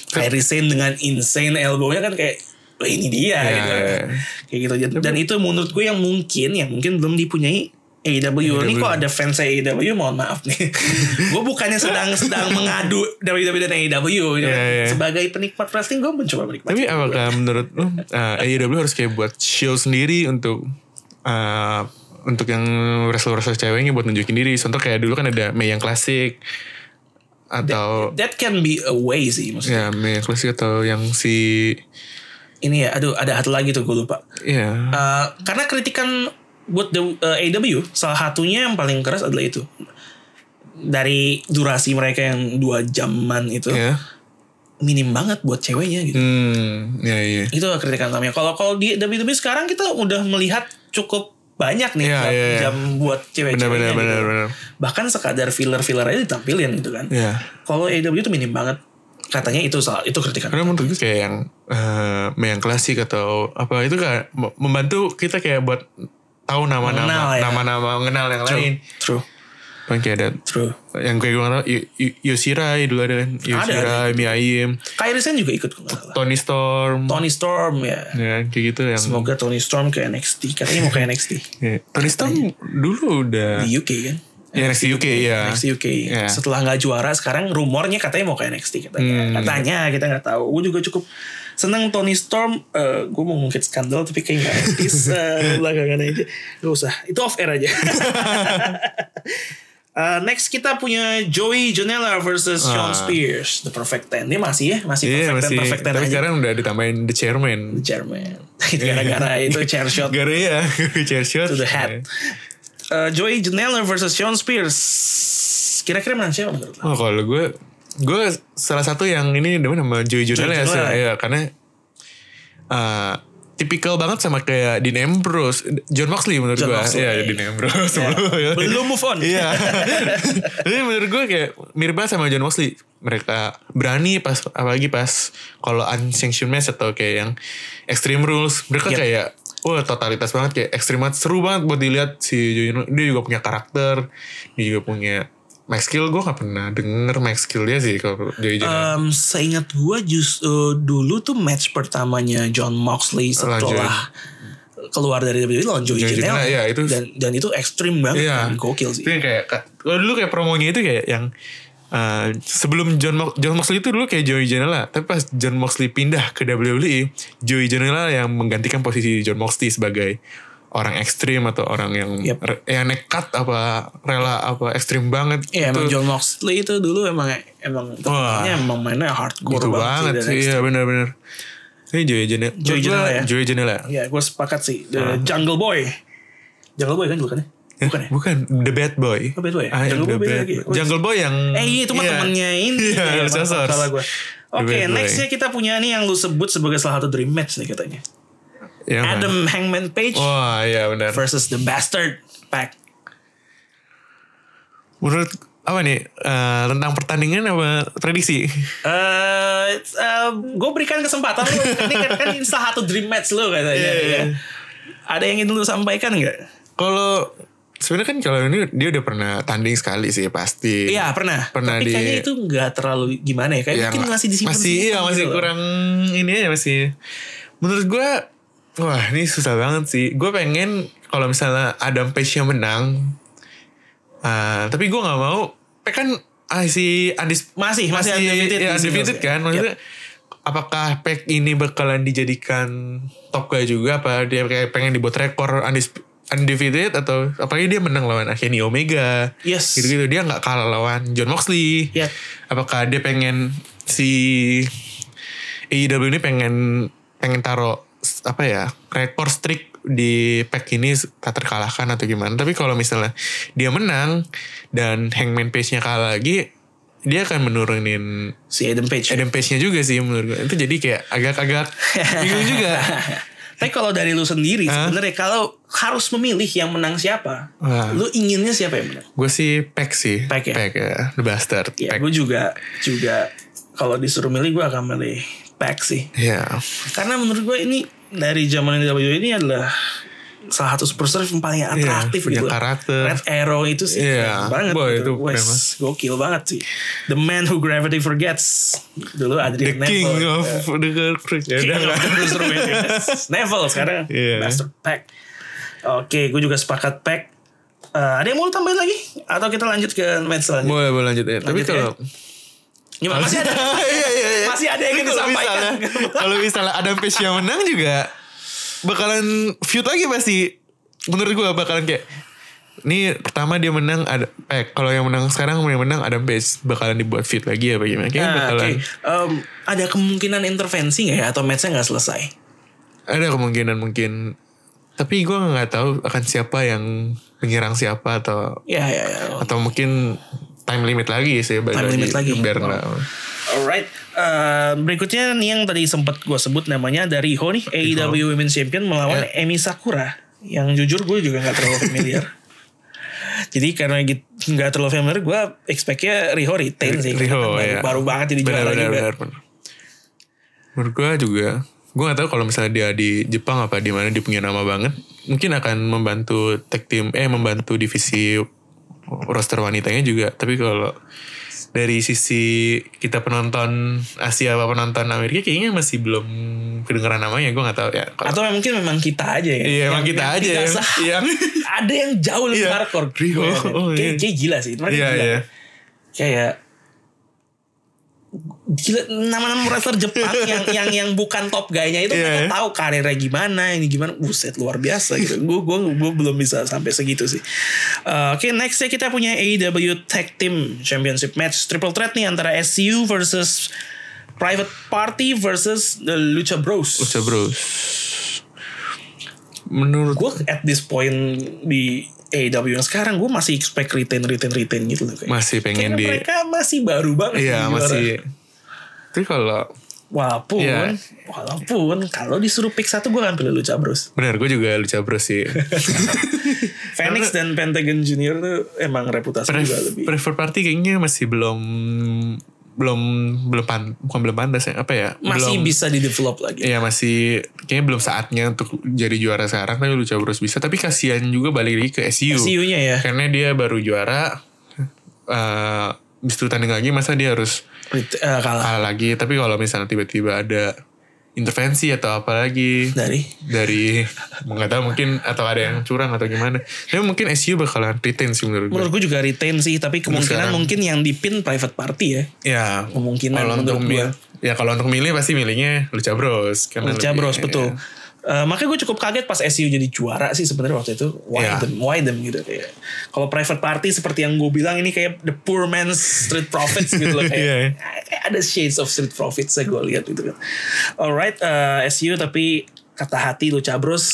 Kairi Sane dengan insane elbow-nya kan kayak "Wah, ini dia Iya, gitu. iya. Kayak gitu. Dan, dan itu menurut gue yang mungkin yang mungkin belum dipunyai AEW. Ini kok ada fans AEW mohon maaf nih. *laughs* gue bukannya sedang sedang mengadu WWE dan AEW. Iya, iya. Sebagai penikmat wrestling gue mencoba menikmati. Tapi apakah menurut lu uh, AEW harus kayak buat show sendiri untuk uh, untuk yang wrestler-wrestler ceweknya buat nunjukin diri. Contoh kayak dulu kan ada Mei yang klasik atau That can be a way sih maksudnya. ya Mei yang klasik atau yang si Ini ya aduh ada satu lagi tuh gue lupa. ya Uh, karena kritikan buat the, uh, AEW salah satunya yang paling keras adalah itu. Dari durasi mereka yang dua jaman itu ya minim banget buat ceweknya gitu. Hmm ya iya. Itu kritikan utamanya. Kalau kalau di WWE sekarang kita udah melihat cukup banyak nih Iya, jam, iya, iya. jam buat cewek-ceweknya benar gitu. benar benar. Bahkan sekadar filler-filler aja ditampilin gitu kan. Ya kalau AEW itu minim banget. Katanya itu salah itu kritikan. Karena menurut gue kayak yang uh, yang klasik atau apa itu mem- membantu kita kayak buat tahu nama-nama ya. nama-nama mengenal yang lain true kayak ada true yang gue tau Y- Y- Yoshirai dulu ada kan Yoshirai Miaim Kairi Sen juga ikut. Tony Storm Tony Storm ya ya kayak gitu yang Semoga Tony Storm ke NXT. Katanya mau ke *laughs* NXT. ya. Tony Storm dulu udah Di UK kan. ya NXT UK ya NXT UK. Ya. Setelah nggak juara sekarang rumornya katanya mau ke NXT katanya. Hmm. Katanya kita nggak tahu. Gue juga cukup seneng Tony Storm. Eh gue mau ngungkit skandal tapi kayak nggak etis *laughs* belakangan aja. Gak usah. Itu off air aja. *laughs* Eh, next kita punya Joey Janela versus Sean Ah. Spears. The Perfect Ten. Dia masih ya? Masih Iya Perfect Ten, masih Perfect Ten Tapi aja. sekarang udah ditambahin The Chairman Chairman. *laughs* Gara-gara itu chair shot Gara ya Chair shot to the head. Uh, Joey Janela versus Sean Spears. Kira-kira menang siapa menurut lo? Oh kalau gue Gue salah satu yang ini demen sama Joey Janela ya, Janela. ya Karena uh, Tipikal banget sama kayak Dean Ambrose John Moxley menurut John gue Moxley. Iya Dean Ambrose belum, ya. *laughs* Belum move on. Iya. *laughs* Jadi menurut gue kayak mirip banget sama John Moxley. Mereka berani pas apalagi pas kalau unsanctioned match atau kayak yang extreme rules. Mereka Yep. kayak wah totalitas banget kayak ekstrim banget seru banget buat dilihat si Joey dia juga punya karakter dia juga punya max skill gue gak pernah denger max skill dia sih kalau Janela. Um, seingat gue just uh, dulu tuh match pertamanya John Moxley setelah keluar dari WWE lawan Joey Janela. Iya, itu- dan dan itu ekstrim banget Iya. kan gokil sih. Itu yang kayak kalau dulu kayak promonya itu kayak yang uh, sebelum John Mo- John Moxley itu dulu kayak Joey Janela, tapi pas John Moxley pindah ke WWE, Joey Janela yang menggantikan posisi John Moxley sebagai orang ekstrim atau orang yang Yep. yang nekat apa rela apa ekstrim banget Iya emang Itu- John Moxley itu dulu emang emang Wah. terkenalnya emang mainnya hardcore itu banget, banget sih, iya benar-benar ini Joey Janela Joey Janela ya? Joey Janela Ya gue sepakat sih The Jungle Boy Jungle Boy kan bukannya? Eh, Bukan ya? bukan The Bad Boy Oh, Bad Boy ya? Ah, Jungle The Boy lagi. Jungle Boy yang Eh iya itu mah iya. temennya ini *laughs* Iya, ya, Luchasaurus. maaf, salah gue Oke Boy. nextnya kita punya nih yang lu sebut sebagai salah satu dream match nih katanya Yang mana? Adam Hangman Page Wah iya benar versus The Bastard Pack Menurut apa nih tentang pertandingan apa prediksi? Eh, eh, gue berikan kesempatan lu. *laughs* Ini kan, kan ini salah satu dream match lu katanya. Iya, iya. ya. Ada yang ingin lu sampaikan nggak? Kalau sebenarnya kan kalau ini dia udah pernah tanding sekali sih pasti. Iya pernah. Pernah Tapi di- kayaknya itu nggak terlalu gimana ya? Kayak Ya, mungkin masih disimpan. masih iya masih kurang ini aja masih menurut gue wah ini susah banget sih. Gue pengen kalau misalnya Adam Page yang menang ah, tapi gue nggak mau. Page kan ah, si Andis Masih, masih undefeated ya, undefeated kan? Maksudnya apakah Page ini bakalan dijadikan top guy juga? Apa dia kayak pengen dibuat rekor Andis undefeated? Atau apalagi dia menang lawan Kenny Omega? Yes. gitu-gitu. Dia nggak kalah lawan John Moxley. Iya. apakah dia pengen si AEW ini pengen pengen taruh apa ya rekor streak di pack ini tak terkalahkan atau gimana tapi kalau misalnya dia menang dan Hangman Page-nya kalah lagi dia akan menurunin Si Adam Page. Adam Page-nya juga sih menurut gue itu jadi kayak agak-agak bingung juga *laughs* Tapi kalau dari lu sendiri Hah? sebenarnya kalau harus memilih yang menang siapa, Wah. lu inginnya siapa yang menang? gue sih pack sih Pac ya? ya The Bastard Ya, gue juga juga kalau disuruh milih gue akan milih Pac sih. ya Karena menurut gue ini dari zaman WWE ini adalah salah satu superstar yang paling atraktif punya gitu. karakter. Red Arrow itu sih Iya, keren banget. boy, gitu. itu Wes, gokil banget sih. The man who gravity forgets. Dulu The Adrian King Neville. of the Girl ya King of lah. the Cruiserweight. *laughs* Neville sekarang Iya. Master Pack. Oke, gue juga sepakat Pack. Eh, ada yang mau tambahin lagi? Atau kita lanjut ke match selanjutnya? boleh boleh lanjut ya tapi Lanjut ya. Gimana? Masih ada, *laughs* iya, iya, iya. masih ada yang ingin disampaikan. misalnya- Kalau misalnya Adam Page yang menang juga bakalan feud lagi pasti. Menurut gue bakalan kayak ini pertama dia menang ada eh kalau yang menang sekarang yang menang Adam Page bakalan dibuat feud lagi ya bagaimana? Kayaknya Nah, bakalan oke. Em, ada kemungkinan intervensi nggak ya atau matchnya nggak selesai? ada kemungkinan mungkin tapi gue nggak tahu akan siapa yang menyerang siapa atau Ya ya ya. atau mungkin time limit lagi sih Time limit lagi. biar Wow. Alright, Eh, berikutnya nih yang tadi sempat gue sebut namanya dari Riho nih AEW Women's Champion melawan Ya. Emi Sakura yang jujur gue juga nggak terlalu *laughs* familiar. Jadi karena gitu nggak terlalu familiar, gue expectnya Riho retain sih. Riho, baru, ya. baru banget jadi juara benar, juga. benar, benar. Menurut gue juga, gue gak tahu kalau misalnya dia di Jepang apa di mana dia punya nama banget, mungkin akan membantu tag team, eh membantu divisi roster wanitanya juga. Tapi kalau dari sisi kita penonton Asia apa penonton Amerika kayaknya masih belum kedengeran namanya, gue gak tahu ya. Kalau- Atau mungkin memang kita aja ya. Iya, emang kita aja ya. sah. Yang ada yang jauh lebih Iya. hardcore. Riho, oh, kayak, iya. kayak gila sih. Mereka Iya, gila. iya. Kayak gila nama-nama wrestler Jepang *laughs* yang yang yang bukan top guy-nya itu mereka Iya, iya. tahu karirnya gimana ini gimana buset luar biasa gitu gue gue gue belum bisa sampai segitu sih Uh, oke nextnya kita punya AEW Tag Team Championship match triple threat nih antara SCU versus Private Party versus the Lucha Bros Lucha Bros. Menurut gue at this point di AEW yang sekarang gue masih expect retain retain retain gitu loh kayak. Masih pengen Karena di- mereka masih baru banget Iya masih. Tapi kalau walaupun Iya. walaupun kalau disuruh pick satu gue akan pilih Lucha Bros benar gue juga Lucha Bros sih. *laughs* Phoenix dan Pentagon Junior tuh emang reputasi Pref- juga lebih prefer party kayaknya masih belum belum belum pan, bukan belum pantas ya apa ya? Masih belum, bisa di develop lagi. Iya masih kayaknya belum saatnya untuk jadi juara sekarang tapi Lucha Bros bisa. Tapi kasihan juga balik lagi ke SU SCU-nya ya. Karena dia baru juara eh bis tanding lagi masa dia harus eh, kalah kalah lagi tapi kalau misalnya tiba-tiba ada intervensi atau apa lagi dari dari nggak tahu mungkin atau ada yang curang atau gimana tapi mungkin SU bakalan retain sih menurut gue menurut gue juga retain sih tapi kemungkinan sekarang. mungkin yang dipin private party ya Ya, Kemungkinan kalau untuk milih, ya kalau untuk milih pasti milihnya Lucha Bros. Karena Lucha lebih- Bros betul. ya. Eh, makanya gue cukup kaget pas SCU jadi juara sih sebenarnya waktu itu why Iya. them why them gitu kayak kalau private party seperti yang gue bilang ini kayak the poor man's street profits gitu loh *laughs* kayak, Iya. kayak ada shades of street profits saya gue lihat gitu kan alright eh, SCU tapi kata hati Lucha Bros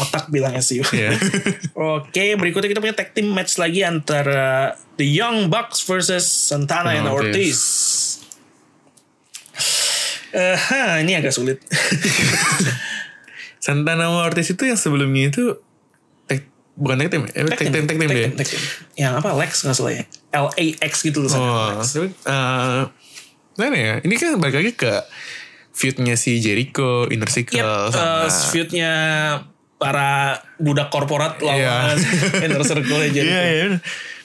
otak bilang SCU *laughs* Iya. *laughs* Oke, berikutnya kita punya tag team match lagi antara The Young Bucks versus Santana and Ortiz. Ortiz. Eh, ha, ini agak sulit. Santana sama Ortiz itu yang sebelumnya itu tag bukan tag team, eh, tag team, tag team team, tag team. Yang apa Lex nggak salah ya? LAX gitu loh. Oh, tapi eh mana ya? Ini kan balik lagi ke feudnya si Jericho, Inner Circle Yap, sama uh, feudnya para budak korporat lawan Iya. *laughs* inner circle. Iya, iya.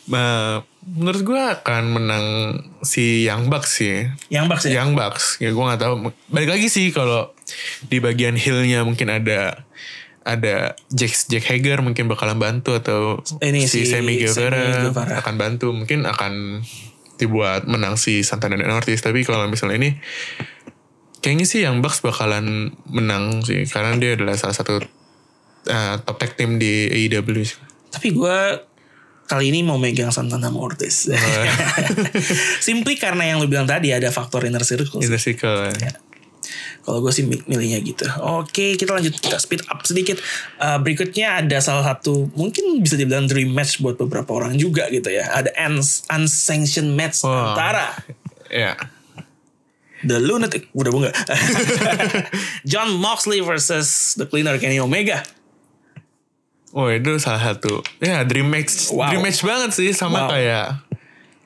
Nah, menurut gue akan menang si Young Bucks sih. Yang Bucks ya. Young Bucks. Ya gue gak tahu. Balik lagi sih kalau di bagian heelnya mungkin ada ada Jack Jack Hager mungkin bakalan bantu atau Ini si, si Sammy Guevara, akan bantu mungkin akan dibuat menang si Santana dan Ortiz tapi kalau misalnya ini kayaknya sih yang Bucks bakalan menang sih karena dia adalah salah satu uh, top tag team di AEW. Tapi gue kali ini mau megang Santana sama Ortiz. *laughs* Simply karena yang lu bilang tadi ada faktor inner circle. Inner Circle. Kalau gue sih mi- milihnya gitu. Oke, kita lanjut kita speed up sedikit. Eh, berikutnya ada salah satu mungkin bisa dibilang dream match buat beberapa orang juga gitu ya. Ada uns unsanctioned match Wah. antara Ya. The Lunatic udah bunga. *laughs* John Moxley versus The Cleaner Kenny Omega. Oh itu salah satu ya dream match Wow. dream match banget sih sama Wow. kayak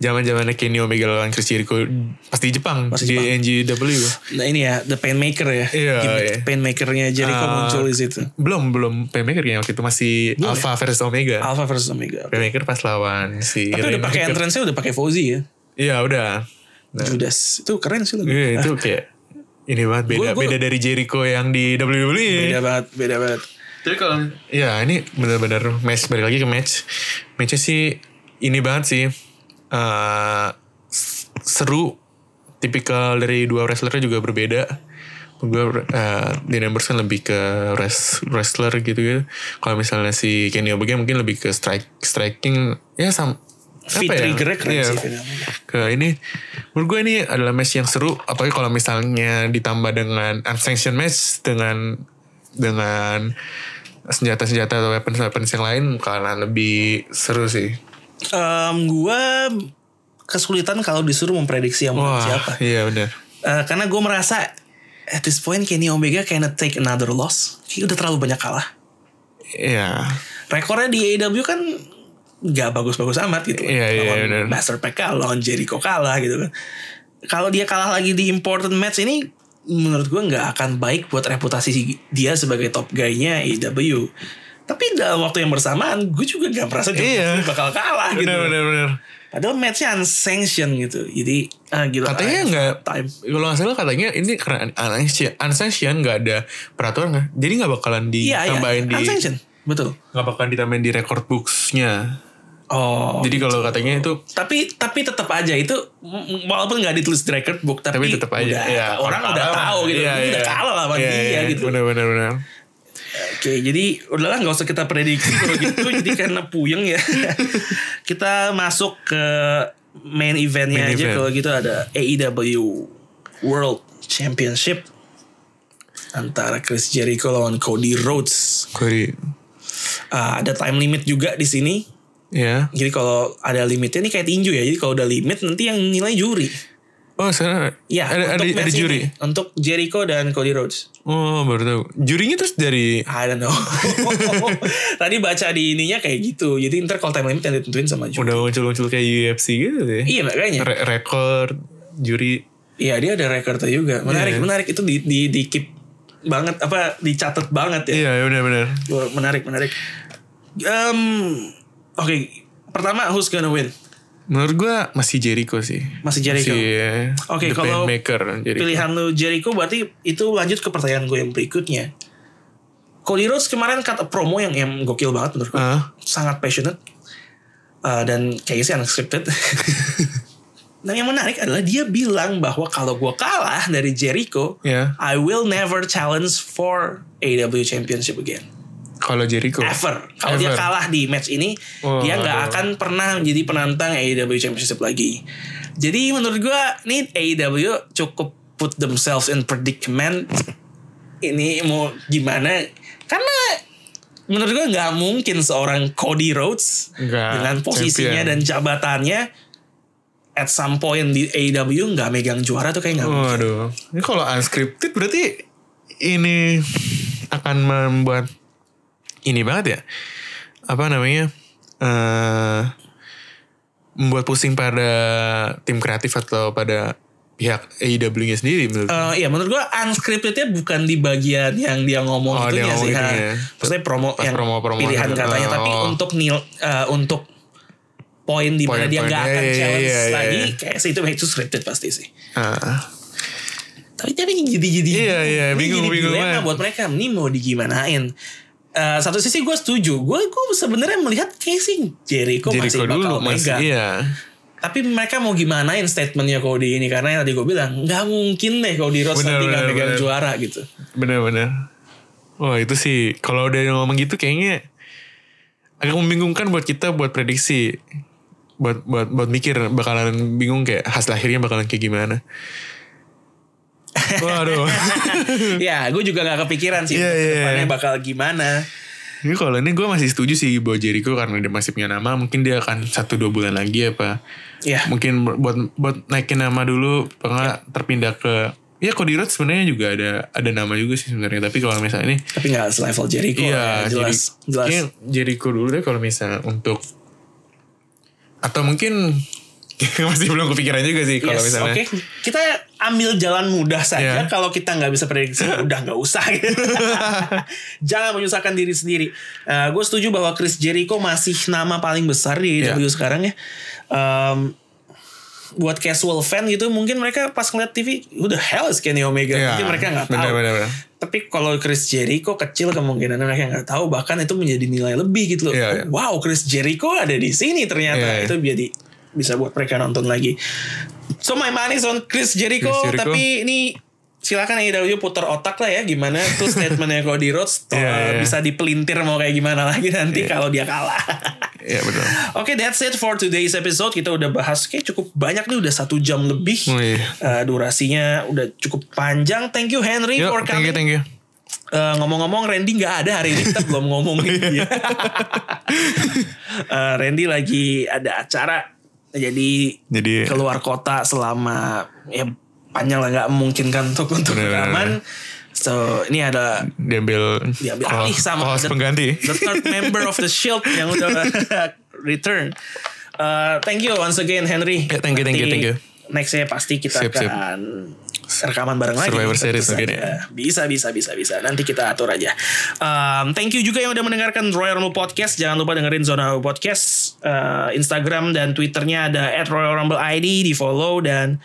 zaman zamannya Kenny Omega lawan Chris Jericho pasti Jepang Pasti di Jepang. NGW Nah ini ya The Painmaker ya. Iya, Gimmick iya. Painmakernya Jericho Ah, muncul di situ. belum belum Paymaker kayaknya waktu itu masih Belum Alpha versus Omega Alpha versus Omega. Paymaker pas lawan si Tapi udah pakai entrance-nya udah pakai Fozzy ya. iya udah Nah, Judas. Itu keren sih lagu. iya, itu kayak ini banget beda Gua- gua- beda dari Jericho yang di WWE Beda banget, beda banget. Tapi kalau ya ini benar-benar match balik lagi ke match. Matchnya sih ini banget sih eh, s- seru. Tipikal dari dua wrestlernya juga berbeda. Gue uh, Dean Ambrose kan lebih ke res- wrestler gitu gitu. Kalau misalnya si Kenny Omega mungkin lebih ke strike striking ya sam apa ya? trigger-nya keren Iya, sih ke ini menurut gue ini adalah match yang seru apalagi kalau misalnya ditambah dengan unsanctioned match dengan dengan senjata-senjata atau weapons-weapons yang lain bakalan lebih seru sih. Em, gue kesulitan kalau disuruh memprediksi yang Wah, siapa. iya benar. Eh, karena gue merasa at this point Kenny Omega cannot take another loss. Kayak udah terlalu banyak kalah. Iya. Rekornya di AEW kan nggak bagus-bagus amat gitu. Iya, iya, lawan benar. Master Pack kalah, lawan Jericho kalah gitu kan. Kalau dia kalah lagi di important match ini menurut gue nggak akan baik buat reputasi dia sebagai top guy-nya AEW. Tapi dalam waktu yang bersamaan gue juga gak merasa Iya. bakal kalah gitu. Benar benar. Padahal matchnya unsanctioned gitu. Jadi ah, gitu. Katanya have nggak time. kalau nggak salah katanya ini karena unsanctioned, unsanctioned nggak ada peraturan nggak. Jadi nggak bakalan Iya, iya. ditambahin di Unsanctioned. Betul. nggak bakalan ditambahin di record booksnya. Oh. Jadi kalau katanya itu tapi tapi tetap aja itu walaupun nggak ditulis di record book tapi, tapi tetap aja udah, Iya, orang udah kalah. tahu gitu Iya, Ini udah iya. kalah sama Iya, dia iya, gitu Benar benar benar. Oke jadi udahlah nggak usah kita prediksi kalau gitu *laughs* jadi karena puyeng ya kita masuk ke main eventnya Main aja event. kalau gitu ada AEW World Championship antara Chris Jericho lawan Cody Rhodes Cody. Ah, ada time limit juga di sini Ya. jadi kalau ada limitnya ini kayak tinju ya jadi kalau udah limit nanti yang nilai juri Oh, sana Ya, ada ada, untuk ada match juri. ini, untuk Jericho dan Cody Rhodes. Oh, baru tahu. Jurinya terus dari I don't know. *laughs* Tadi baca di ininya kayak gitu. Jadi ntar kalau time limit yang ditentuin sama juri. udah muncul-muncul kayak UFC gitu deh. Iya makanya. Re- rekor juri. Iya dia ada recordnya juga. Menarik, Iya. menarik itu di di di keep banget apa dicatat banget ya. Iya, benar-benar. Wah, Menarik, menarik. Um, Oke, pertama who's gonna win? Menurut gua masih Jericho sih. Masih Jericho. Masih, ya, Oke, the kalau Jericho. Pilihan lu Jericho berarti itu lanjut ke pertanyaan gue yang berikutnya. Cody Rhodes kemarin kata promo yang yang gokil banget menurut gue. Ah, sangat passionate Uh, dan kayaknya sih unscripted. *laughs* dan yang menarik adalah dia bilang bahwa kalau gue kalah dari Jericho, ya. I will never challenge for AW Championship again. Kalau Jericho. Ever. Kalau dia kalah di match ini, Oh, dia nggak akan pernah menjadi penantang AEW Championship lagi. Jadi menurut gue, nih AEW cukup put themselves in predicament. Ini mau gimana? Karena menurut gue nggak mungkin seorang Cody Rhodes Nggak, dengan posisinya champion. dan jabatannya at some point di AEW nggak megang juara tuh kayak nggak mungkin. Waduh. Ini kalau unscripted berarti ini akan membuat ini banget ya. apa namanya eh membuat pusing pada tim kreatif atau pada pihak AEW-nya sendiri menurut Eh, iya menurut gua unscriptednya bukan di bagian yang dia ngomong Oh, itu dia ya ngomong sih. itu ya. Maksudnya promo Pas yang promo-promo pilihan kan. katanya tapi Oh. untuk nil eh, untuk poin di mana dia nggak Iya, akan iya, challenge iya, iya, lagi iya. kayak sih itu itu scripted pasti sih. Ah. Tapi tapi jadi jadi Iya, iya, bingung, jadi bingung banget. buat mereka ini mau digimanain. Eh, satu sisi gue setuju, gue gue sebenarnya melihat casing Jericho, Jericho masih bakal dulu mega. masih iya. Tapi mereka mau gimanain statementnya Cody ini karena yang tadi gue bilang nggak mungkin deh Cody Rhodes Bener, nanti nggak megang juara gitu. Bener-bener. Wah itu sih kalau udah ngomong gitu kayaknya agak membingungkan buat kita buat prediksi. Buat buat buat mikir bakalan bingung kayak hasil akhirnya bakalan kayak gimana. Waduh. *laughs* ya, gue juga nggak kepikiran sih Iya, untuk iya, ke depannya iya. bakal gimana. Ini kalau ini gue masih setuju sih buat Jericho karena dia masih punya nama. Mungkin dia akan satu dua bulan lagi apa. Ya, Mungkin buat buat naikin nama dulu. Apa nggak terpindah ke Ya Cody Rhodes sebenarnya juga ada ada nama juga sih sebenarnya. Tapi kalau misalnya ini tapi nggak selevel Jericho. Iya, ya, jelas, jadi jelas. kayaknya Jericho dulu deh kalau misalnya untuk atau mungkin *laughs* masih belum kepikiran juga sih kalau Yes, misalnya. Oke, kita ambil jalan mudah saja. Iya. Kalau kita nggak bisa prediksi, *laughs* udah nggak usah. *laughs* Jangan menyusahkan diri sendiri. gue setuju bahwa Chris Jericho masih nama paling besar di Iya. WWE sekarang ya. Em, buat casual fan gitu, mungkin mereka pas ngeliat TV, udah hell is Kenny Omega. Iya, Mungkin mereka nggak tahu. Tapi kalau Chris Jericho kecil kemungkinan mereka nggak tahu bahkan itu menjadi nilai lebih gitu loh. Iya, iya. Wow, Chris Jericho ada di sini ternyata. Iya, iya. Itu jadi bisa buat mereka nonton lagi. So my money is on Chris Jericho, Chris Jericho. tapi ini silakan AEW putar otak lah ya gimana tuh statementnya Cody Rhodes toh, *laughs* Iya, iya. bisa dipelintir mau kayak gimana lagi nanti kalau dia kalah. *laughs* Iya betul. Oke, that's it for today's episode. Kita udah bahas kayak cukup banyak nih, udah satu jam lebih. Oh, iya. Eh, durasinya udah cukup panjang. Thank you Henry Yuk, for thank you, coming. thank you. Eh, ngomong-ngomong Randy nggak ada hari ini kita belum ngomongin *laughs* dia. Eh, Randy lagi ada acara jadi Jadi keluar kota selama ya panjang lah nggak memungkinkan untuk untuk rekaman. So ini ada diambil diambil call- alih sama the- pengganti. the third *laughs* member of the Shield yang udah *laughs* return. Uh, thank you once again Henry. Ya, thank you, thank you, thank you. Nextnya pasti kita Sip, sip. Rekaman bareng lagi. Survivor Series mungkin ya. Bisa, bisa, bisa, bisa. Nanti kita atur aja. Um, thank you juga yang udah mendengarkan Royal Rumble Podcast. Jangan lupa dengerin Zona Rumble Podcast. Uh, Instagram dan Twitternya ada at Royal Rumble ID. Di follow dan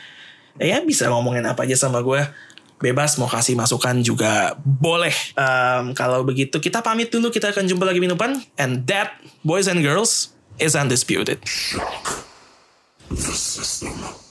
ya bisa ngomongin apa aja sama gue. Bebas mau kasih masukan juga boleh. Um, kalau begitu kita pamit dulu. Kita akan jumpa lagi minggu depan. And that, boys and girls, is undisputed. The system